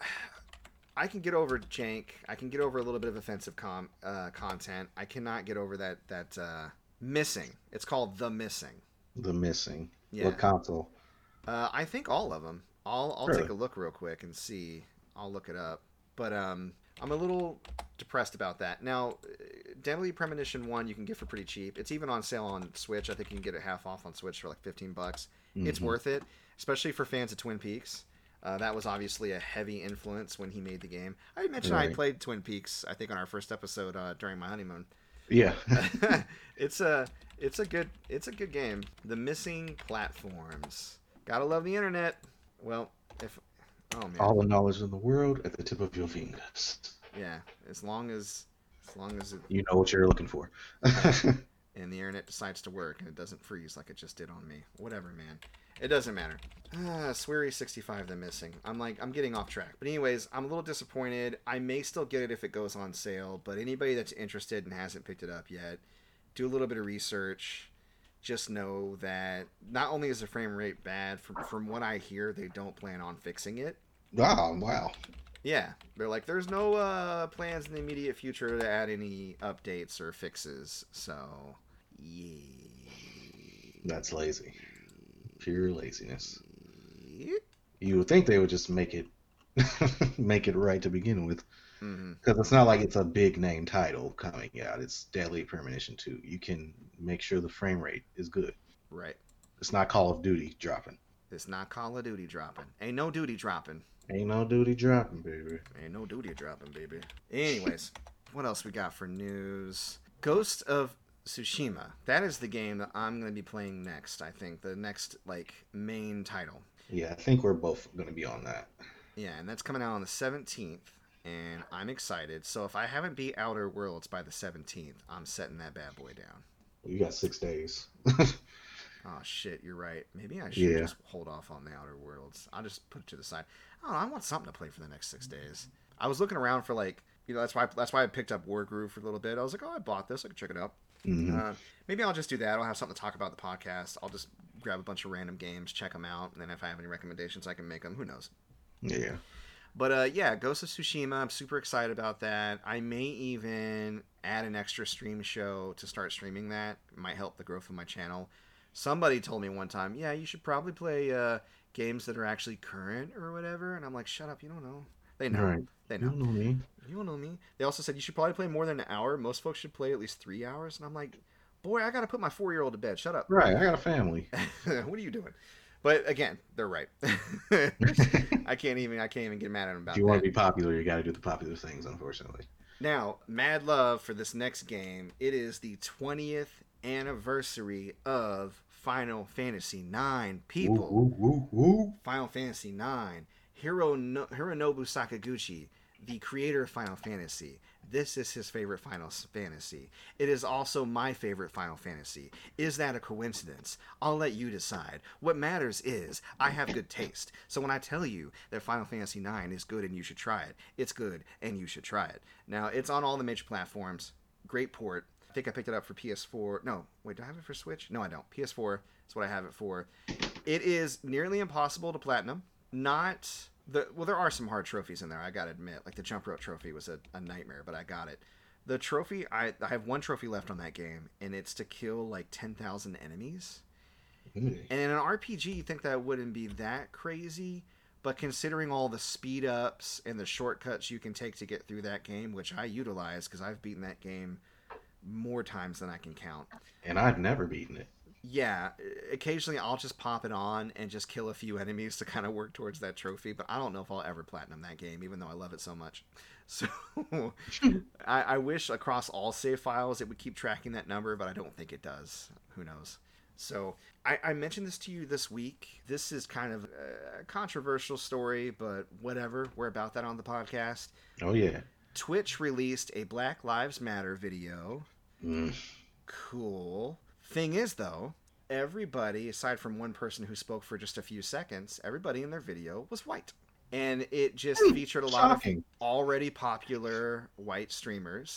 Speaker 1: I can get over jank. I can get over a little bit of offensive com, uh, content. I cannot get over that that uh, missing. It's called the missing.
Speaker 2: The missing.
Speaker 1: Yeah.
Speaker 2: What console?
Speaker 1: Uh, I think all of them. I'll I'll
Speaker 2: Really?
Speaker 1: take a look real quick and see. I'll look it up. But um, I'm a little depressed about that. Now, Deadly Premonition One you can get for pretty cheap. It's even on sale on Switch. I think you can get it half off on Switch for like 15 bucks. It's
Speaker 2: Mhm.
Speaker 1: worth it, especially for fans of Twin Peaks. Uh, that was obviously a heavy influence when he made the game. I mentioned I played Twin Peaks. I think on our first episode uh, during my honeymoon.
Speaker 2: Yeah. (laughs) (laughs)
Speaker 1: it's a it's a good it's a good game. The missing platforms. Gotta love the internet. Well, if oh man,
Speaker 2: All the knowledge in the world at the tip of your fingers.
Speaker 1: yeah. As long as as long as it
Speaker 2: You know what you're looking for. (laughs)
Speaker 1: and the internet decides to work and it doesn't freeze like it just did on me. Whatever, man. It doesn't matter. Ah, Swery 65 the missing. I'm like I'm getting off track. But anyways, I'm a little disappointed. I may still get it if it goes on sale, but anybody that's interested and hasn't picked it up yet, do a little bit of research. Just know that not only is the frame rate bad, from from what I hear, they don't plan on fixing it.
Speaker 2: oh, wow.
Speaker 1: Yeah, they're like, there's no uh, plans in the immediate future to add any updates or fixes. So, yeah.
Speaker 2: That's lazy. Pure laziness. You would think they would just make it (laughs) make it right to begin with.
Speaker 1: Hmm
Speaker 2: Because it's not like it's a big name title coming out. It's Deadly Premonition 2. You can make sure the frame rate is good.
Speaker 1: Right.
Speaker 2: It's not Call of Duty dropping.
Speaker 1: It's not Call of Duty dropping. Ain't no duty dropping.
Speaker 2: Ain't no duty dropping, baby.
Speaker 1: Ain't no duty dropping, baby. Anyways, what else we got for news? Ghost of Tsushima. That is the game that I'm going to be playing next, I think. The next, like, main title.
Speaker 2: Yeah, I think we're both going to be on that.
Speaker 1: Yeah, and that's coming out on the 17th, and I'm excited. So if I haven't beat Outer Worlds by the 17th, I'm setting that bad boy down.
Speaker 2: You got six days. (laughs)
Speaker 1: Oh shit, you're right. Maybe I should
Speaker 2: Yeah.
Speaker 1: just hold off on the Outer Worlds. I'll just put it to the side. I don't know. I want something to play for the next six days. I was looking around for like, you know, that's why that's why I picked up Wargroove for a little bit. I was like, oh, I bought this. I can check it out.
Speaker 2: Mhm.
Speaker 1: Uh, maybe I'll just do that. I'll have something to talk about the podcast. I'll just grab a bunch of random games, check them out, and then if I have any recommendations, I can make them. Who knows?
Speaker 2: Yeah.
Speaker 1: But uh, yeah, Ghost of Tsushima. I'm super excited about that. I may even add an extra stream show to start streaming that. It might help the growth of my channel. Somebody told me one time, yeah, you should probably play uh, games that are actually current or whatever. And I'm like, shut up, you don't know. They know.
Speaker 2: Right.
Speaker 1: They
Speaker 2: You don't know me.
Speaker 1: You don't know me. They also said you should probably play more than an hour. Most folks should play at least three hours. And I'm like, boy, I got to put my four year old to bed. Shut up.
Speaker 2: Right, I got a family. (laughs)
Speaker 1: what are you doing? But again, they're right. (laughs) I can't even I can't even get mad at them about
Speaker 2: if you
Speaker 1: that.
Speaker 2: want to be popular, you got to do the popular things, unfortunately.
Speaker 1: Now, mad love for this next game. It is the 20th anniversary of Final Fantasy Nine. People,
Speaker 2: woo, woo, woo.
Speaker 1: Final Fantasy Nine. Hiro no- Hironobu Sakaguchi, the creator of Final Fantasy. This is his favorite Final Fantasy. It is also my favorite Final Fantasy. Is that a coincidence? I'll let you decide. What matters is I have good taste. So when I tell you that Final Fantasy IX is good and you should try it, it's good and you should try it. Now, it's on all the major platforms. Great port. I think I picked it up for PS4. No, wait, do I have it for Switch? No, I don't. PS4 is what I have it for. It is nearly impossible to platinum. Not the well, there are some hard trophies in there. I gotta admit, like the jump rope trophy was a, a nightmare, but I got it. The trophy, I I have one trophy left on that game, and it's to kill like ten thousand enemies.
Speaker 2: Mm.
Speaker 1: And in an RPG, you think that wouldn't be that crazy, But considering all the speed ups and the shortcuts you can take to get through that game, which I utilize because I've beaten that game more times than I can count.
Speaker 2: And I've never beaten it.
Speaker 1: Yeah, occasionally I'll just pop it on and just kill a few enemies to kind of work towards that trophy, but I don't know if I'll ever platinum that game, even though I love it so much. (laughs) So (laughs) I, I wish across all save files it would keep tracking that number, but I don't think it does. Who knows? So I, I, mentioned this to you this week. This is kind of a controversial story, but whatever. We're about that on the podcast.
Speaker 2: Oh yeah.
Speaker 1: Twitch released a Black Lives Matter video.
Speaker 2: Mm.
Speaker 1: Cool. Thing is, though, everybody, aside from one person who spoke for just a few seconds, everybody in their video was white. And it just featured a lot
Speaker 2: shocking.
Speaker 1: of already popular white streamers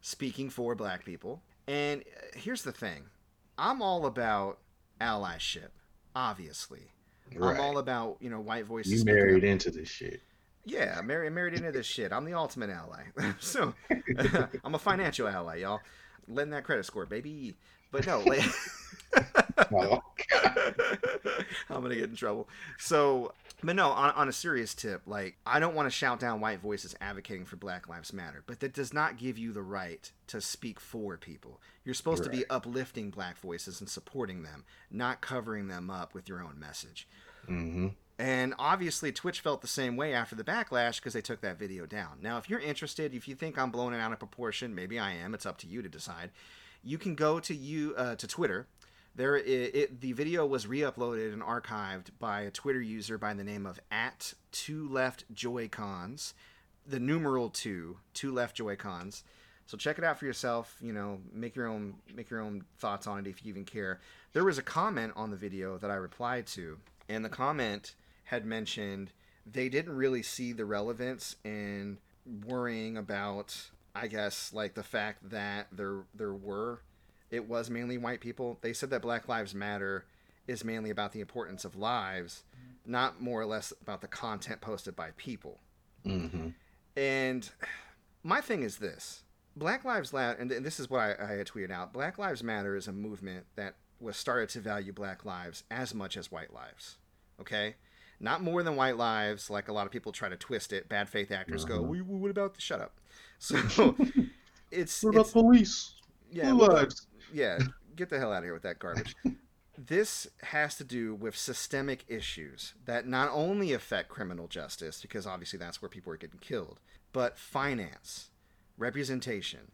Speaker 1: speaking for black people. And uh, here's the thing I'm all about allyship, obviously. I'm all about, you know, white voices.
Speaker 2: You
Speaker 1: speaking up.
Speaker 2: married into this shit.
Speaker 1: Yeah, married married into this shit. I'm the ultimate ally. (laughs) so (laughs) (laughs) I'm a financial ally, y'all. Lend that credit score, baby. But no, like (laughs)
Speaker 2: Oh, (laughs)
Speaker 1: I'm gonna get in trouble. So, but no, on, on a serious tip, like I don't want to shout down white voices advocating for Black Lives Matter, but that does not give you the right to speak for people. You're supposed to be uplifting black voices and supporting them, not covering them up with your own message.
Speaker 2: hmm
Speaker 1: And obviously, Twitch felt the same way after the backlash because they took that video down. Now, if you're interested, if you think I'm blowing it out of proportion, maybe I am. It's up to you to decide. You can go to you uh, to Twitter. There, it, it, the video was re-uploaded and archived by a Twitter user by the name of at Two Left Joy-Cons, the numeral two, Two Left Joy-Cons. So check it out for yourself. You know, make your own make your own thoughts on it if you even care. There was a comment on the video that I replied to, and the comment had mentioned they didn't really see the relevance in worrying about, I guess, like the fact that there there were it was mainly white people. They said that Black Lives Matter is mainly about the importance of lives, not more or less about the content posted by people.
Speaker 2: hmm
Speaker 1: And my thing is this Black Lives Matter, and this is what I, I had tweeted out Black Lives Matter is a movement that was started to value black lives as much as white lives. Okay? Not more than white lives, like a lot of people try to twist it. Bad faith actors go,
Speaker 2: Uh-huh.
Speaker 1: "We- what about the shut up? (laughs) So (laughs) it's,
Speaker 2: What about
Speaker 1: it's
Speaker 2: police?
Speaker 1: yeah,
Speaker 2: Blue lives.
Speaker 1: yeah, (laughs) get the hell out of here with that garbage. this has to do with systemic issues that not only affect criminal justice, because obviously that's where people are getting killed, but finance, representation,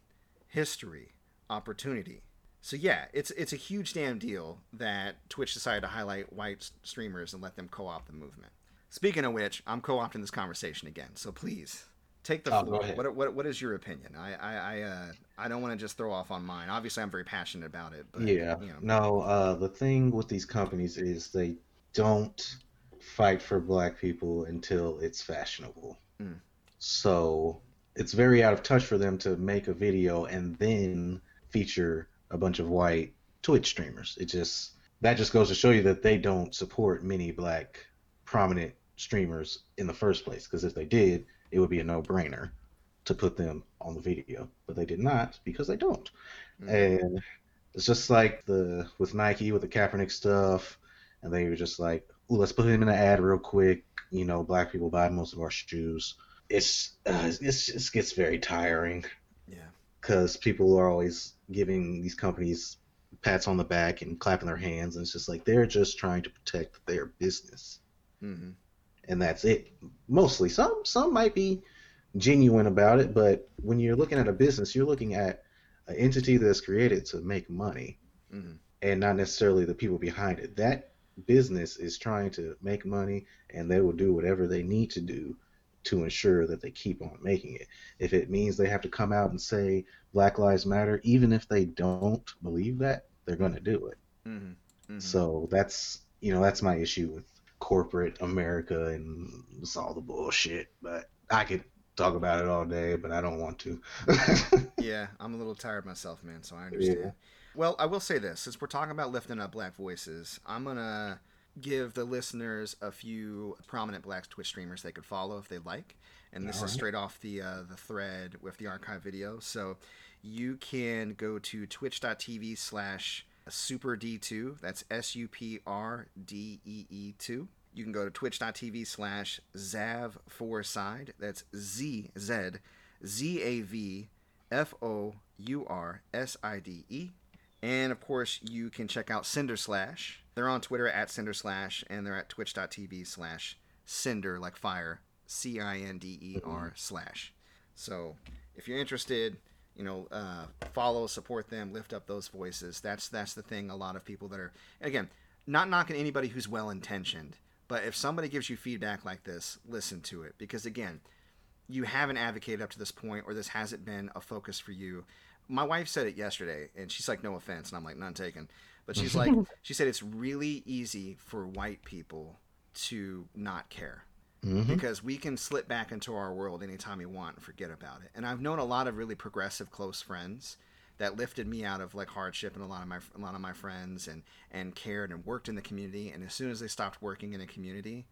Speaker 1: history, opportunity. So yeah, it's it's a huge damn deal that Twitch decided to highlight white streamers and let them co-opt the movement. Speaking of which, I'm co-opting this conversation again, so please take the
Speaker 2: Oh,
Speaker 1: floor. What, what what is your opinion? I I I, uh, I don't want to just throw off on mine. Obviously, I'm very passionate about it, but
Speaker 2: Yeah.
Speaker 1: you know,
Speaker 2: No, uh, the thing with these companies is they don't fight for black people until it's fashionable.
Speaker 1: Mm.
Speaker 2: So it's very out of touch for them to make a video and then feature a bunch of white Twitch streamers. It just that just goes to show you that they don't support many black prominent streamers in the first place. Because if they did, it would be a no-brainer to put them on the video, but they did not because they don't.
Speaker 1: Mm.
Speaker 2: And it's just like the with Nike with the Kaepernick stuff, and they were just like, "Ooh, let's put him in an ad real quick." You know, black people buy most of our shoes. It's uh, it's it gets very tiring
Speaker 1: yeah,
Speaker 2: because people are always giving these companies pats on the back and clapping their hands, and it's just like they're just trying to protect their business,
Speaker 1: hmm
Speaker 2: and that's it. Mostly, some some might be genuine about it, but when you're looking at a business, you're looking at an entity that's created to make money
Speaker 1: hmm
Speaker 2: and not necessarily the people behind it. That business is trying to make money and they will do whatever they need to do to ensure that they keep on making it. If it means they have to come out and say Black Lives Matter, even if they don't believe that, they're going to do it.
Speaker 1: hmm hmm
Speaker 2: So that's, you know, that's my issue with corporate America and it's all the bullshit. But I could talk about it all day, but I don't want to. (laughs)
Speaker 1: yeah, I'm a little tired myself, man. So I understand.
Speaker 2: Yeah.
Speaker 1: Well, I will say this: since we're talking about lifting up black voices, I'm gonna give the listeners a few prominent black Twitch streamers they could follow if they'd like. And this
Speaker 2: All
Speaker 1: is straight off the uh, the thread with the archive video. So you can go to twitch.tv slash super D2. That's S U P R D E E 2. you can go to twitch.tv slash zav4side. That's Z Z Z A V F O U R S I D E. And of course, you can check out Cinder Slash. They're on Twitter at Cinder Slash, and they're at twitch.tv slash Cinder, like fire, C I N D E R slash. So if you're interested, you know, uh, follow, support them, lift up those voices. That's that's the thing. A lot of people that are again not knocking anybody who's well intentioned, but if somebody gives you feedback like this, listen to it because again, you haven't advocated up to this point, or this hasn't been a focus for you. My wife said it yesterday, and she's like, "No offense," and I'm like, "None taken." But she's like, (laughs) she said it's really easy for white people to not care
Speaker 2: Mhm.
Speaker 1: because we can slip back into our world anytime we want and forget about it. And I've known a lot of really progressive close friends that lifted me out of like hardship and a lot of my a lot of my friends and and cared and worked in the community and as soon as they stopped working in a community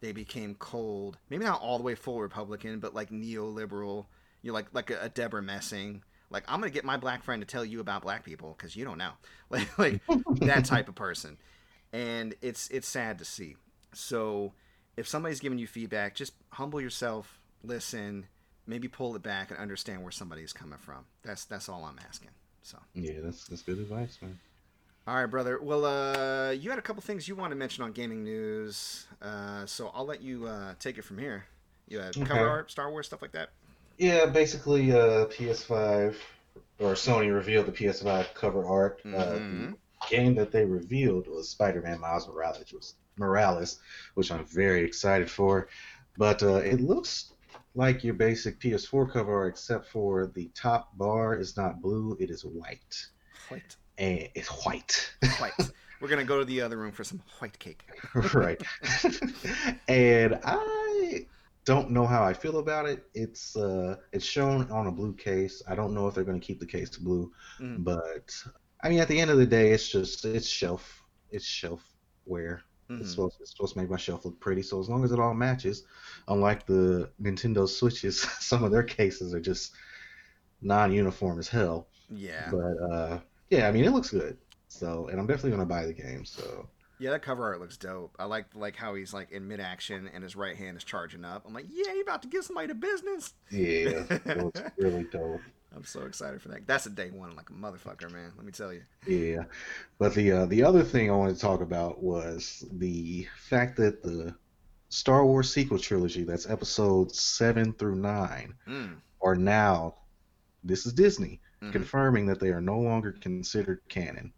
Speaker 1: they became cold maybe not all the way full republican but like neoliberal you know, like like a, a debra messing like i'm gonna get my black friend to tell you about black people because you don't know (laughs) like like that type of person and it's it's sad to see so if somebody's giving you feedback just humble yourself listen maybe pull it back and understand where somebody's coming from that's that's all i'm asking so
Speaker 2: Yeah, that's that's good advice, man.
Speaker 1: all right, brother. Well, uh, you had a couple things you want to mention on gaming news, uh, so I'll let you uh, take it from here. You had cover
Speaker 2: Okay.
Speaker 1: art, Star Wars, stuff like that.
Speaker 2: Yeah, basically, uh, PS5 or Sony revealed the PS5 cover art. Uh,
Speaker 1: Mhm.
Speaker 2: the game that they revealed was Spider-Man Miles Morales, which was Morales, which I'm very excited for. But uh, it looks like your basic PS4 cover art, except for the top bar is not blue; it is white,
Speaker 1: White,
Speaker 2: and it's white.
Speaker 1: white. (laughs) We're gonna go to the other room for some white cake.
Speaker 2: right. (laughs) and I don't know how I feel about it. It's uh it's shown on a blue case. I don't know if they're going to keep the case blue,
Speaker 1: Mhm.
Speaker 2: but I mean at the end of the day it's just it's shelf it's shelfware.
Speaker 1: Mhm.
Speaker 2: It's supposed it's supposed to make my shelf look pretty. So as long as it all matches, unlike the Nintendo Switches, (laughs) some of their cases are just non-uniform as hell.
Speaker 1: Yeah,
Speaker 2: But uh yeah, I mean it looks good. So and I'm definitely going to buy the game. So
Speaker 1: yeah. That cover art looks dope. I like like how he's like in mid action and his right hand is charging up. I'm like, yeah, you about to give somebody the business.
Speaker 2: yeah, it looks (laughs) really dope.
Speaker 1: I'm so excited for that. That's a day one, like a motherfucker, man. Let me tell you.
Speaker 2: Yeah, but the uh, the other thing I wanted to talk about was the fact that the Star Wars sequel trilogy, that's episodes seven through nine,
Speaker 1: Mm.
Speaker 2: are now this is Disney
Speaker 1: Mhm.
Speaker 2: confirming that they are no longer considered canon.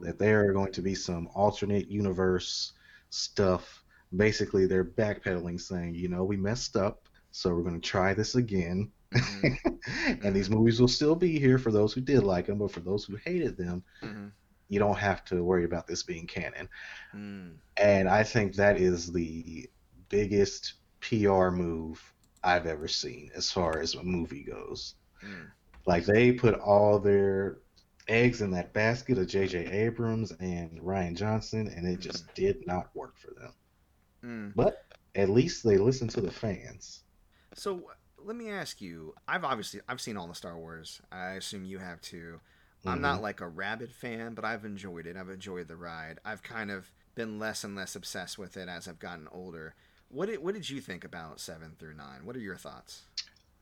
Speaker 2: That they are going to be some alternate universe stuff. Basically, they're backpedaling, saying, you know, we messed up, so we're going to try this again.
Speaker 1: Mhm. (laughs)
Speaker 2: and these movies will still be here for those who did like them, but for those who hated them,
Speaker 1: Mhm.
Speaker 2: you don't have to worry about this being canon.
Speaker 1: Mm.
Speaker 2: And I think that is the biggest PR move I've ever seen as far as a movie goes.
Speaker 1: Mm.
Speaker 2: Like they put all their eggs in that basket of J.J. Abrams and Rian Johnson, and it just did not work for them.
Speaker 1: Mm.
Speaker 2: But at least they listened to the fans.
Speaker 1: So let me ask you. I've obviously I've seen all the Star Wars. I assume you have too. I'm
Speaker 2: Mhm.
Speaker 1: not like a rabid fan, but I've enjoyed it. I've enjoyed the ride. I've kind of been less and less obsessed with it as I've gotten older. What did What did you think about seven through nine? What are your thoughts?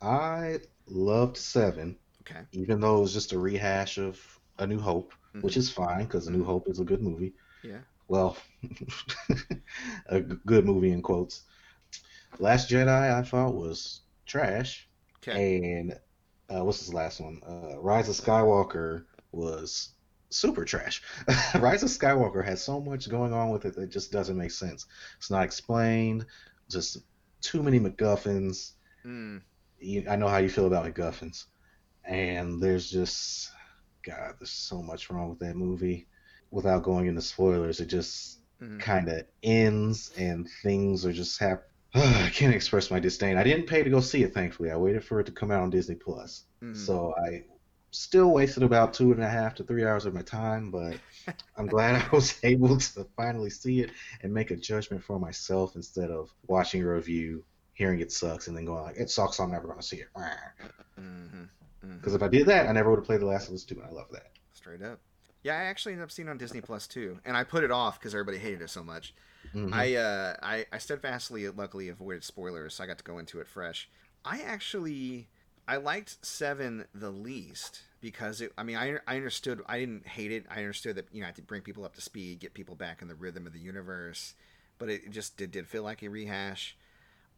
Speaker 2: I loved Seven,
Speaker 1: Okay.
Speaker 2: even though it was just a rehash of A New Hope,
Speaker 1: Mhm.
Speaker 2: which is fine because A New Hope is a good movie.
Speaker 1: Yeah.
Speaker 2: Well, (laughs) a g- good movie in quotes. Last Jedi I thought was trash,
Speaker 1: Okay.
Speaker 2: and uh, what's his last one? Uh, Rise of Skywalker was super trash. (laughs) Rise of Skywalker has so much going on with it that just doesn't make sense. It's not explained. Just too many MacGuffins.
Speaker 1: Mm.
Speaker 2: You, I know how you feel about MacGuffins, and there's just God, there's so much wrong with that movie. Without going into spoilers, it just
Speaker 1: Mhm.
Speaker 2: kind of ends and things are just hap (sighs) I can't express my disdain. I didn't pay to go see it, thankfully. I waited for it to come out on Disney Plus.
Speaker 1: Mhm.
Speaker 2: So I still wasted about two and a half to three hours of my time, but (laughs) I'm glad I was (laughs) able to finally see it and make a judgment for myself instead of watching a review, hearing it sucks, and then going like, it sucks, I'm never going to see it.
Speaker 1: Mhm. Mhm.
Speaker 2: Because if I did that, I never would have played The Last of Us 2, and I love that.
Speaker 1: Straight up. Yeah, I actually ended up seeing it on Disney Plus too, and I put it off because everybody hated it so much.
Speaker 2: Mhm.
Speaker 1: I, uh, I I steadfastly, luckily, avoided spoilers, so I got to go into it fresh. I actually I liked Seven the least because it. I mean, I I understood. I didn't hate it. I understood that you know I had to bring people up to speed, get people back in the rhythm of the universe, but it just did did feel like a rehash.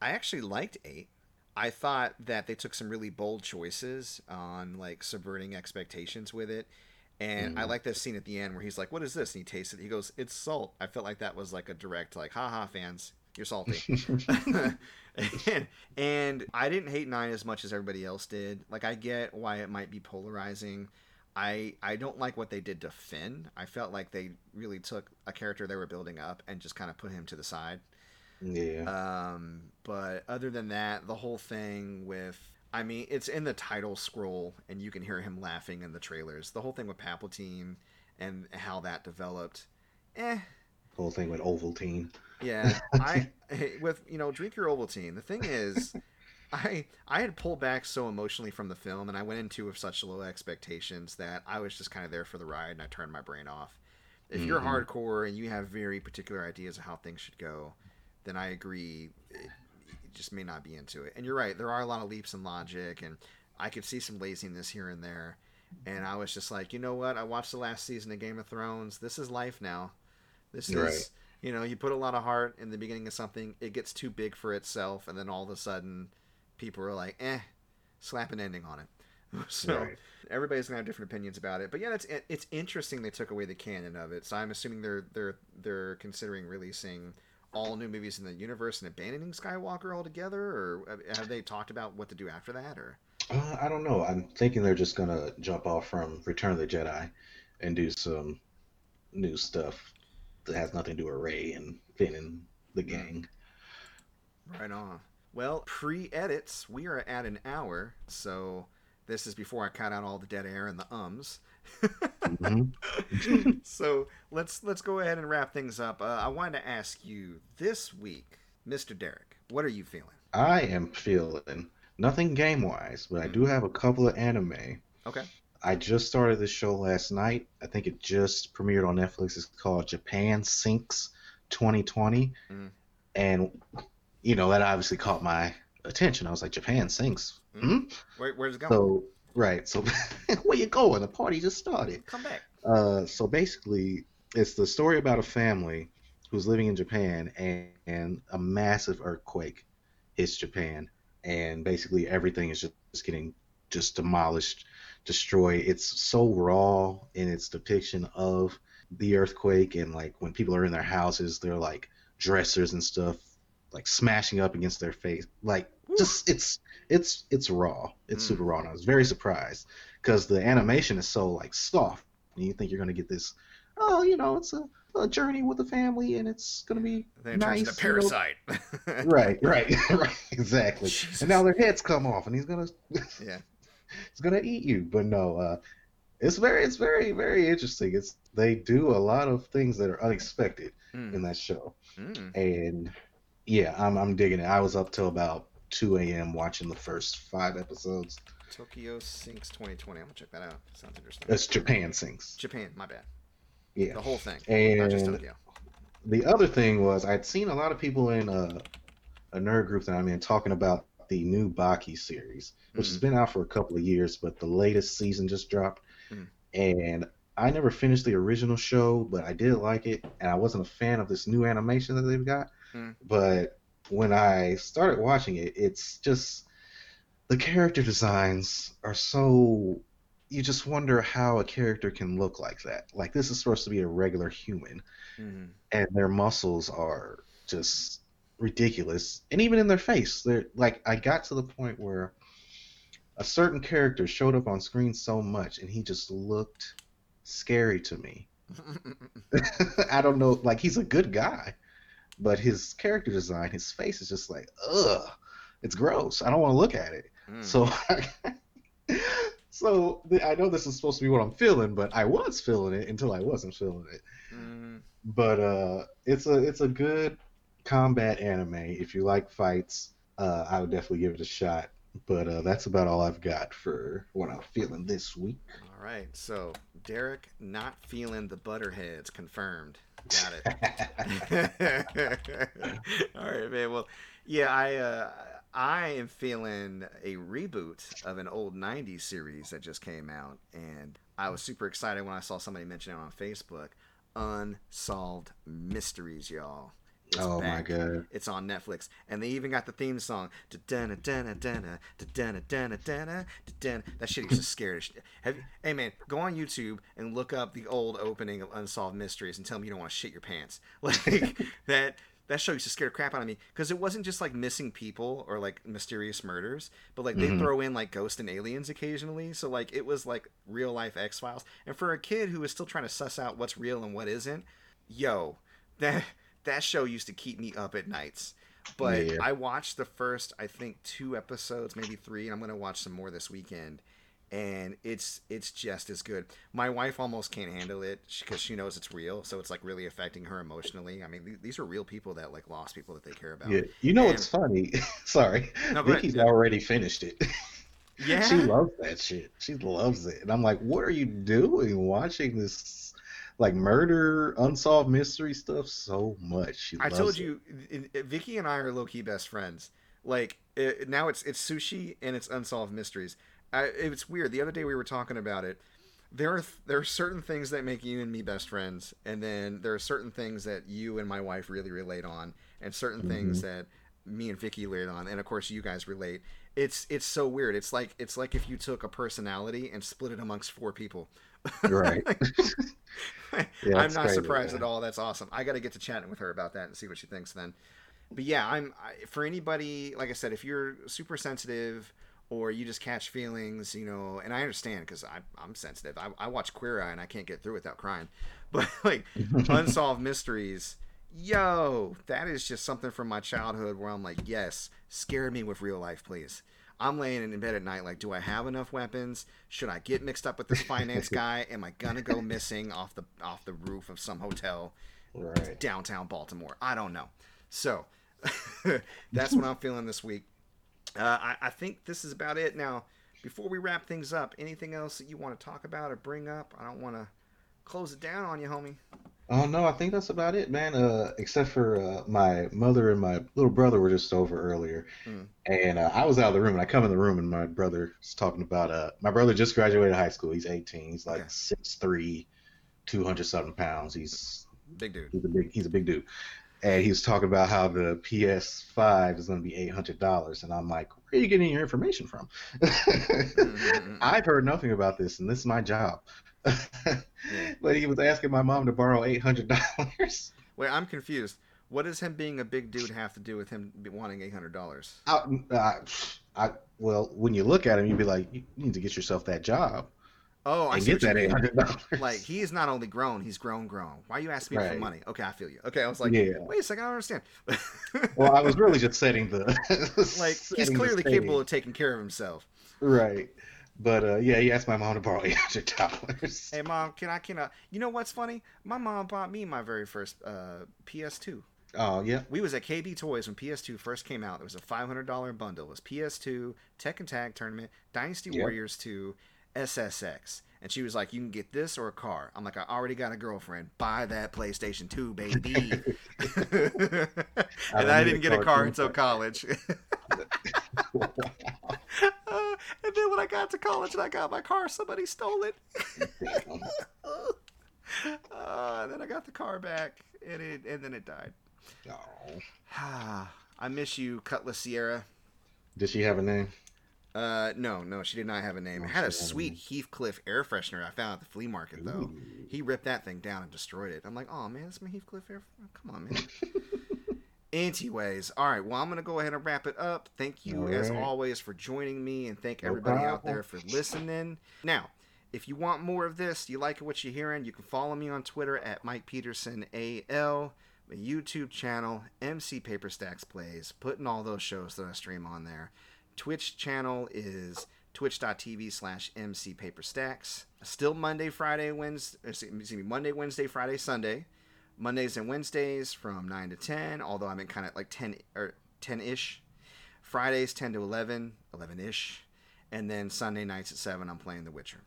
Speaker 1: I actually liked Eight. I thought that they took some really bold choices on like subverting expectations with it. And I
Speaker 2: Mhm.
Speaker 1: like that scene at the end where he's like, "What is this?" And he tastes it. He goes, "It's salt." I felt like that was like a direct, like, "Ha ha, fans, you're salty." and, (laughs) (laughs) and I didn't hate nine as much as everybody else did. Like, I get why it might be polarizing. I I don't like what they did to Finn. I felt like they really took a character they were building up and just kind of put him to the side.
Speaker 2: Yeah.
Speaker 1: Um, but other than that, the whole thing with I mean, it's in the title scroll and you can hear him laughing in the trailers. The whole thing with Palpatine and how that developed. Eh, The
Speaker 2: whole thing with Ovaltine.
Speaker 1: yeah. (laughs) I with you know, drink your Ovaltine. The thing is (laughs) I I had pulled back so emotionally from the film and I went into with such low expectations that I was just kind of there for the ride and I turned my brain off. If you're
Speaker 2: Mhm.
Speaker 1: hardcore and you have very particular ideas of how things should go, then I agree. It, just may not be into it. And you're right. There are a lot of leaps in logic, and I could see some laziness here and there. And I was just like, you know what? I watched the last season of Game of Thrones. This is life now. This is,
Speaker 2: Right.
Speaker 1: you know, you put a lot of heart in the beginning of something, it gets too big for itself, and then all of a sudden, people are like, eh, slap an ending on it. (laughs) So
Speaker 2: Right.
Speaker 1: everybody's gonna have different opinions about it. But yeah, it's it's interesting they took away the canon of it. So I'm assuming they're they're they're considering releasing all new movies in the universe and abandoning Skywalker altogether, or have they talked about what to do after that? Or
Speaker 2: Uh, I don't know. I'm thinking they're just gonna jump off from Return of the Jedi and do some new stuff that has nothing to do with Rey and Finn and the gang.
Speaker 1: right on. Well, pre-edits, we are at an hour, so this is before I cut out all the dead air and the ums.
Speaker 2: Mhm. (laughs)
Speaker 1: so let's let's go ahead and wrap things up. Uh, I wanted to ask you this week, Mr. Derek, what are you feeling?
Speaker 2: I am feeling nothing game wise, but I do have a couple of anime.
Speaker 1: Okay.
Speaker 2: I just started this show last night. I think it just premiered on Netflix. It's called Japan Sinks 2020.
Speaker 1: Mhm.
Speaker 2: And, you know, that obviously caught my attention. I was like, Japan Sinks? Mm. Hmm?
Speaker 1: Where, where's it going?
Speaker 2: So, right. So, (laughs) where you going? The party just started.
Speaker 1: Come back.
Speaker 2: Uh, so basically, it's the story about a family who's living in Japan, and, and a massive earthquake hits Japan, and basically everything is just, just getting just demolished, destroyed. It's so raw in its depiction of the earthquake, and like when people are in their houses, they're like dressers and stuff, like smashing up against their face, like just it's it's it's raw. It's
Speaker 1: Mm.
Speaker 2: super raw, and I was very surprised because the animation is so like soft and you think you're gonna get this oh you know it's a, a journey with the family and it's gonna be
Speaker 1: Then turns
Speaker 2: nice you know.
Speaker 1: Parasite. (laughs)
Speaker 2: right right (laughs) right exactly
Speaker 1: Jesus.
Speaker 2: and now their heads come off and he's gonna (laughs)
Speaker 1: yeah.
Speaker 2: he's gonna eat you but no uh it's very it's very very interesting it's they do a lot of things that are unexpected
Speaker 1: Mm.
Speaker 2: in that show
Speaker 1: Mm.
Speaker 2: and yeah i'm, I'm digging it i was up till about 2 a.m watching the first five episodes
Speaker 1: Tokyo Sinks 2020. I'm gonna check that out. Sounds interesting.
Speaker 2: that's japan sinks
Speaker 1: Japan. My bad.
Speaker 2: yeah
Speaker 1: The whole thing.
Speaker 2: And-
Speaker 1: Not just Tokyo.
Speaker 2: the other thing was I'd seen a lot of people in a, a nerd group that I'm in talking about the new Baki series, which has
Speaker 1: Mhm.
Speaker 2: been out for a couple of years, but the latest season just dropped.
Speaker 1: Mhm.
Speaker 2: And I never finished the original show, but I did like it, and I wasn't a fan of this new animation that they've got.
Speaker 1: Mhm.
Speaker 2: But when I started watching it, it's just the character designs are so you just wonder how a character can look like that. Like this is supposed to be a regular human
Speaker 1: Mm.
Speaker 2: and their muscles are just ridiculous and even in their face they're like i got to the point where a certain character showed up on screen so much and he just looked scary to me (laughs) (laughs) i don't know like he's a good guy but his character design his face is just like ugh it's gross i don't want to look at it
Speaker 1: Mm.
Speaker 2: so (laughs) so the- i know this is supposed to be what i'm feeling but i was feeling it until i wasn't feeling it
Speaker 1: Mm.
Speaker 2: but uh, it's a it's a good combat anime. If you like fights, uh, I would definitely give it a shot. But uh, that's about all I've got for what I'm feeling this week.
Speaker 1: All right. So Derek not feeling the butterheads confirmed. Got it. (laughs) all right, man. Well, yeah, I uh, I am feeling a reboot of an old '90s series that just came out, and I was super excited when I saw somebody mention it on Facebook. Unsolved Mysteries, y'all. It's
Speaker 2: oh my god.
Speaker 1: It's on Netflix, and they even got the theme song. Da-dana, da-dana, da-dana. That shit used to scare the. Have you, hey man, go on YouTube and look up the old opening of Unsolved Mysteries and tell me you don't want to shit your pants. (laughs) Like that. That show used to scare the crap out of me because it wasn't just like missing people or like mysterious murders, but like they
Speaker 2: Mhm.
Speaker 1: throw in like ghosts and aliens occasionally. So like it was like real life X Files. And for a kid who was still trying to suss out what's real and what isn't, yo, that that show used to keep me up at nights. But
Speaker 2: Yeah.
Speaker 1: I watched the first, I think, two episodes, maybe three, and I'm gonna watch some more this weekend. And it's it's just as good. My wife almost can't handle it because she knows it's real, so it's like really affecting her emotionally. I mean, th- these are real people that like lost people that they care about.
Speaker 2: Yeah. You know
Speaker 1: And-
Speaker 2: what's funny? (laughs) Sorry.
Speaker 1: No.
Speaker 2: Vicky's
Speaker 1: Yeah.
Speaker 2: already finished it. (laughs)
Speaker 1: Yeah.
Speaker 2: she loves that shit. She loves it. And I'm like, what are you doing watching this like murder, unsolved mystery stuff so much? She
Speaker 1: I told
Speaker 2: it.
Speaker 1: you, Vicky and I are low key best friends. Like it, now, it's it's sushi and it's unsolved mysteries. I, it's weird. The other day we were talking about it. There are th- there are certain things that make you and me best friends, and then there are certain things that you and my wife really relate on, and certain things mm-hmm. that me and Vicky relate on, and of course you guys relate. It's it's so weird. It's like it's like if you took a personality and split it amongst four people.
Speaker 2: Right. (laughs) (laughs)
Speaker 1: I'm not
Speaker 2: crazy,
Speaker 1: surprised
Speaker 2: man.
Speaker 1: at all. That's awesome. I got to get to chatting with her about that and see what she thinks then. But yeah, I'm I, for anybody. Like I said, if you're super sensitive or you just catch feelings, you know, and I understand because I'm sensitive. I, I watch Queer Eye and I can't get through without crying. (laughs) But like unsolved mysteries, yo, that is just something from my childhood where I'm like, yes, scare me with real life, please. I'm laying in bed at night like, do I have enough weapons? Should I get mixed up with this finance (laughs) guy? Am I gonna go missing off the off the roof of some hotel
Speaker 2: Right.
Speaker 1: downtown Baltimore? I don't know. So (laughs) that's what I'm feeling this week. Uh, I, I think this is about it. Now, before we wrap things up, anything else that you want to talk about or bring up? I don't want to close it down on you, homie.
Speaker 2: Oh no, I think that's about it, man. Uh, except for uh, my mother and my little brother were just over earlier,
Speaker 1: Mm.
Speaker 2: and uh, I was out of the room. And I come in the room, and my brother's talking about. Uh, my brother just graduated high school. He's 18. He's like
Speaker 1: Okay.
Speaker 2: six three, two hundred something pounds. He's
Speaker 1: Big dude.
Speaker 2: he's a big he's a big dude, and he's talking about how the PS5 is going to be eight hundred dollars, and I'm like, where are you getting your information from? (laughs)
Speaker 1: Mm-mm-mm.
Speaker 2: I've heard nothing about this, and this is my job. (laughs) But he was asking my mom to borrow eight hundred dollars.
Speaker 1: Wait, I'm confused. What does him being a big dude have to do with him wanting eight hundred dollars?
Speaker 2: I, I, I, well, when you look at him, you'd be like, you need to get yourself that job
Speaker 1: Oh, I
Speaker 2: get that eight hundred dollars.
Speaker 1: Like he is not only grown, he's grown, grown. Why are you asking me for money? Okay, I feel you. Okay, I was like,
Speaker 2: Yeah.
Speaker 1: wait a second, I don't understand. (laughs)
Speaker 2: well, I was really just setting the (laughs)
Speaker 1: like he's
Speaker 2: setting the
Speaker 1: clearly capable of taking care of himself.
Speaker 2: right. But uh, yeah, he asked my mom to borrow (laughs) eight hundred dollars.
Speaker 1: Hey mom, can I can I? You know what's funny? My mom bought me my very first uh, PS2.
Speaker 2: Oh yeah,
Speaker 1: We was at KB Toys when PS2 first came out. It was a five hundred dollar bundle. It was PS2, Tekken Tag Tournament, Dynasty
Speaker 2: Yep.
Speaker 1: Warriors 2, SSX. And she was like, "You can get this or a car." I'm like, "I already got a girlfriend. Buy that PlayStation 2, baby." (laughs) and I
Speaker 2: need
Speaker 1: didn't
Speaker 2: a
Speaker 1: get a
Speaker 2: car
Speaker 1: car
Speaker 2: too.
Speaker 1: until college. Uh, (laughs) (laughs) and then when I got to college and I got my car, somebody stole it. uh, and then I got the car back, and it and then it died.
Speaker 2: Oh. (sighs)
Speaker 1: I miss you, Cutlass Ciera.
Speaker 2: Does she have a name?
Speaker 1: Uh, no, no, she did not have a name.
Speaker 2: Oh,
Speaker 1: It had a
Speaker 2: she didn't have a
Speaker 1: sweet Heathcliff air freshener I found at the flea market, though.
Speaker 2: Ooh.
Speaker 1: He ripped that thing down and destroyed it. I'm like, oh man, that's my Heathcliff air. Come on, man. (laughs) Anyways, all right. Well, I'm gonna go ahead and wrap it up. Thank you,
Speaker 2: All
Speaker 1: as always, for joining me, and thank everybody out there for listening. Now, if you want more of this, you like what you're hearing, you can follow me on Twitter at Mike Peterson AL, my YouTube channel MC Paper Stacks Plays, putting all those shows that I stream on there. Twitch channel is twitch.tv slash MC Paper Stacks. Still Monday, Friday, Wednesday, excuse me, Monday, Wednesday, Friday, Sunday. Mondays and Wednesdays from 9 to 10, although I'm in kind of like 10 or 10 ish. Fridays 10 to 11, 11 ish. And then Sunday nights at 7, I'm playing The Witcher.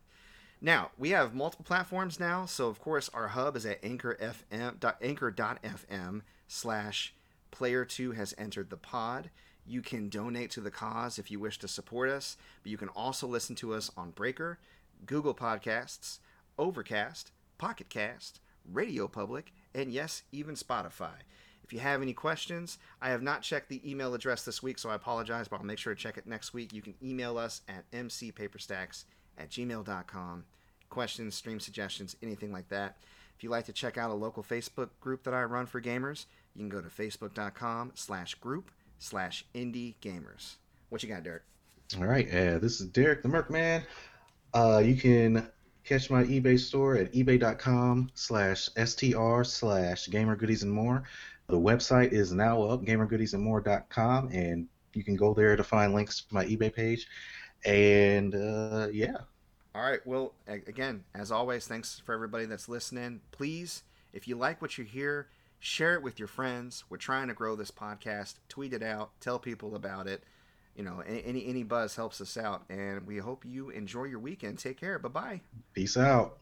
Speaker 1: Now, we have multiple platforms now. So, of course, our hub is at anchor FM, anchor.fm slash player 2 has entered the pod. You can donate to the cause if you wish to support us, but you can also listen to us on Breaker, Google Podcasts, Overcast, Pocket Cast, Radio Public, and yes, even Spotify. If you have any questions, I have not checked the email address this week, so I apologize, but I'll make sure to check it next week. You can email us at mcpaperstacks at gmail.com. Questions, stream suggestions, anything like that. If you'd like to check out a local Facebook group that I run for gamers, you can go to facebook.com slash group slash indie gamers. What you got, Derek?
Speaker 2: All right, uh, this is Derek the Merc Man. Uh, you can catch my eBay store at ebay.com slash str slash gamer goodies and more. The website is now up, gamergoodiesandmore.com, and you can go there to find links to my eBay page. And uh, yeah.
Speaker 1: All right. Well, again, as always, thanks for everybody that's listening. Please, if you like what you hear, share it with your friends. We're trying to grow this podcast. Tweet it out. Tell people about it. You know, any any buzz helps us out, and we hope you enjoy your weekend. Take care. Bye bye.
Speaker 2: Peace out.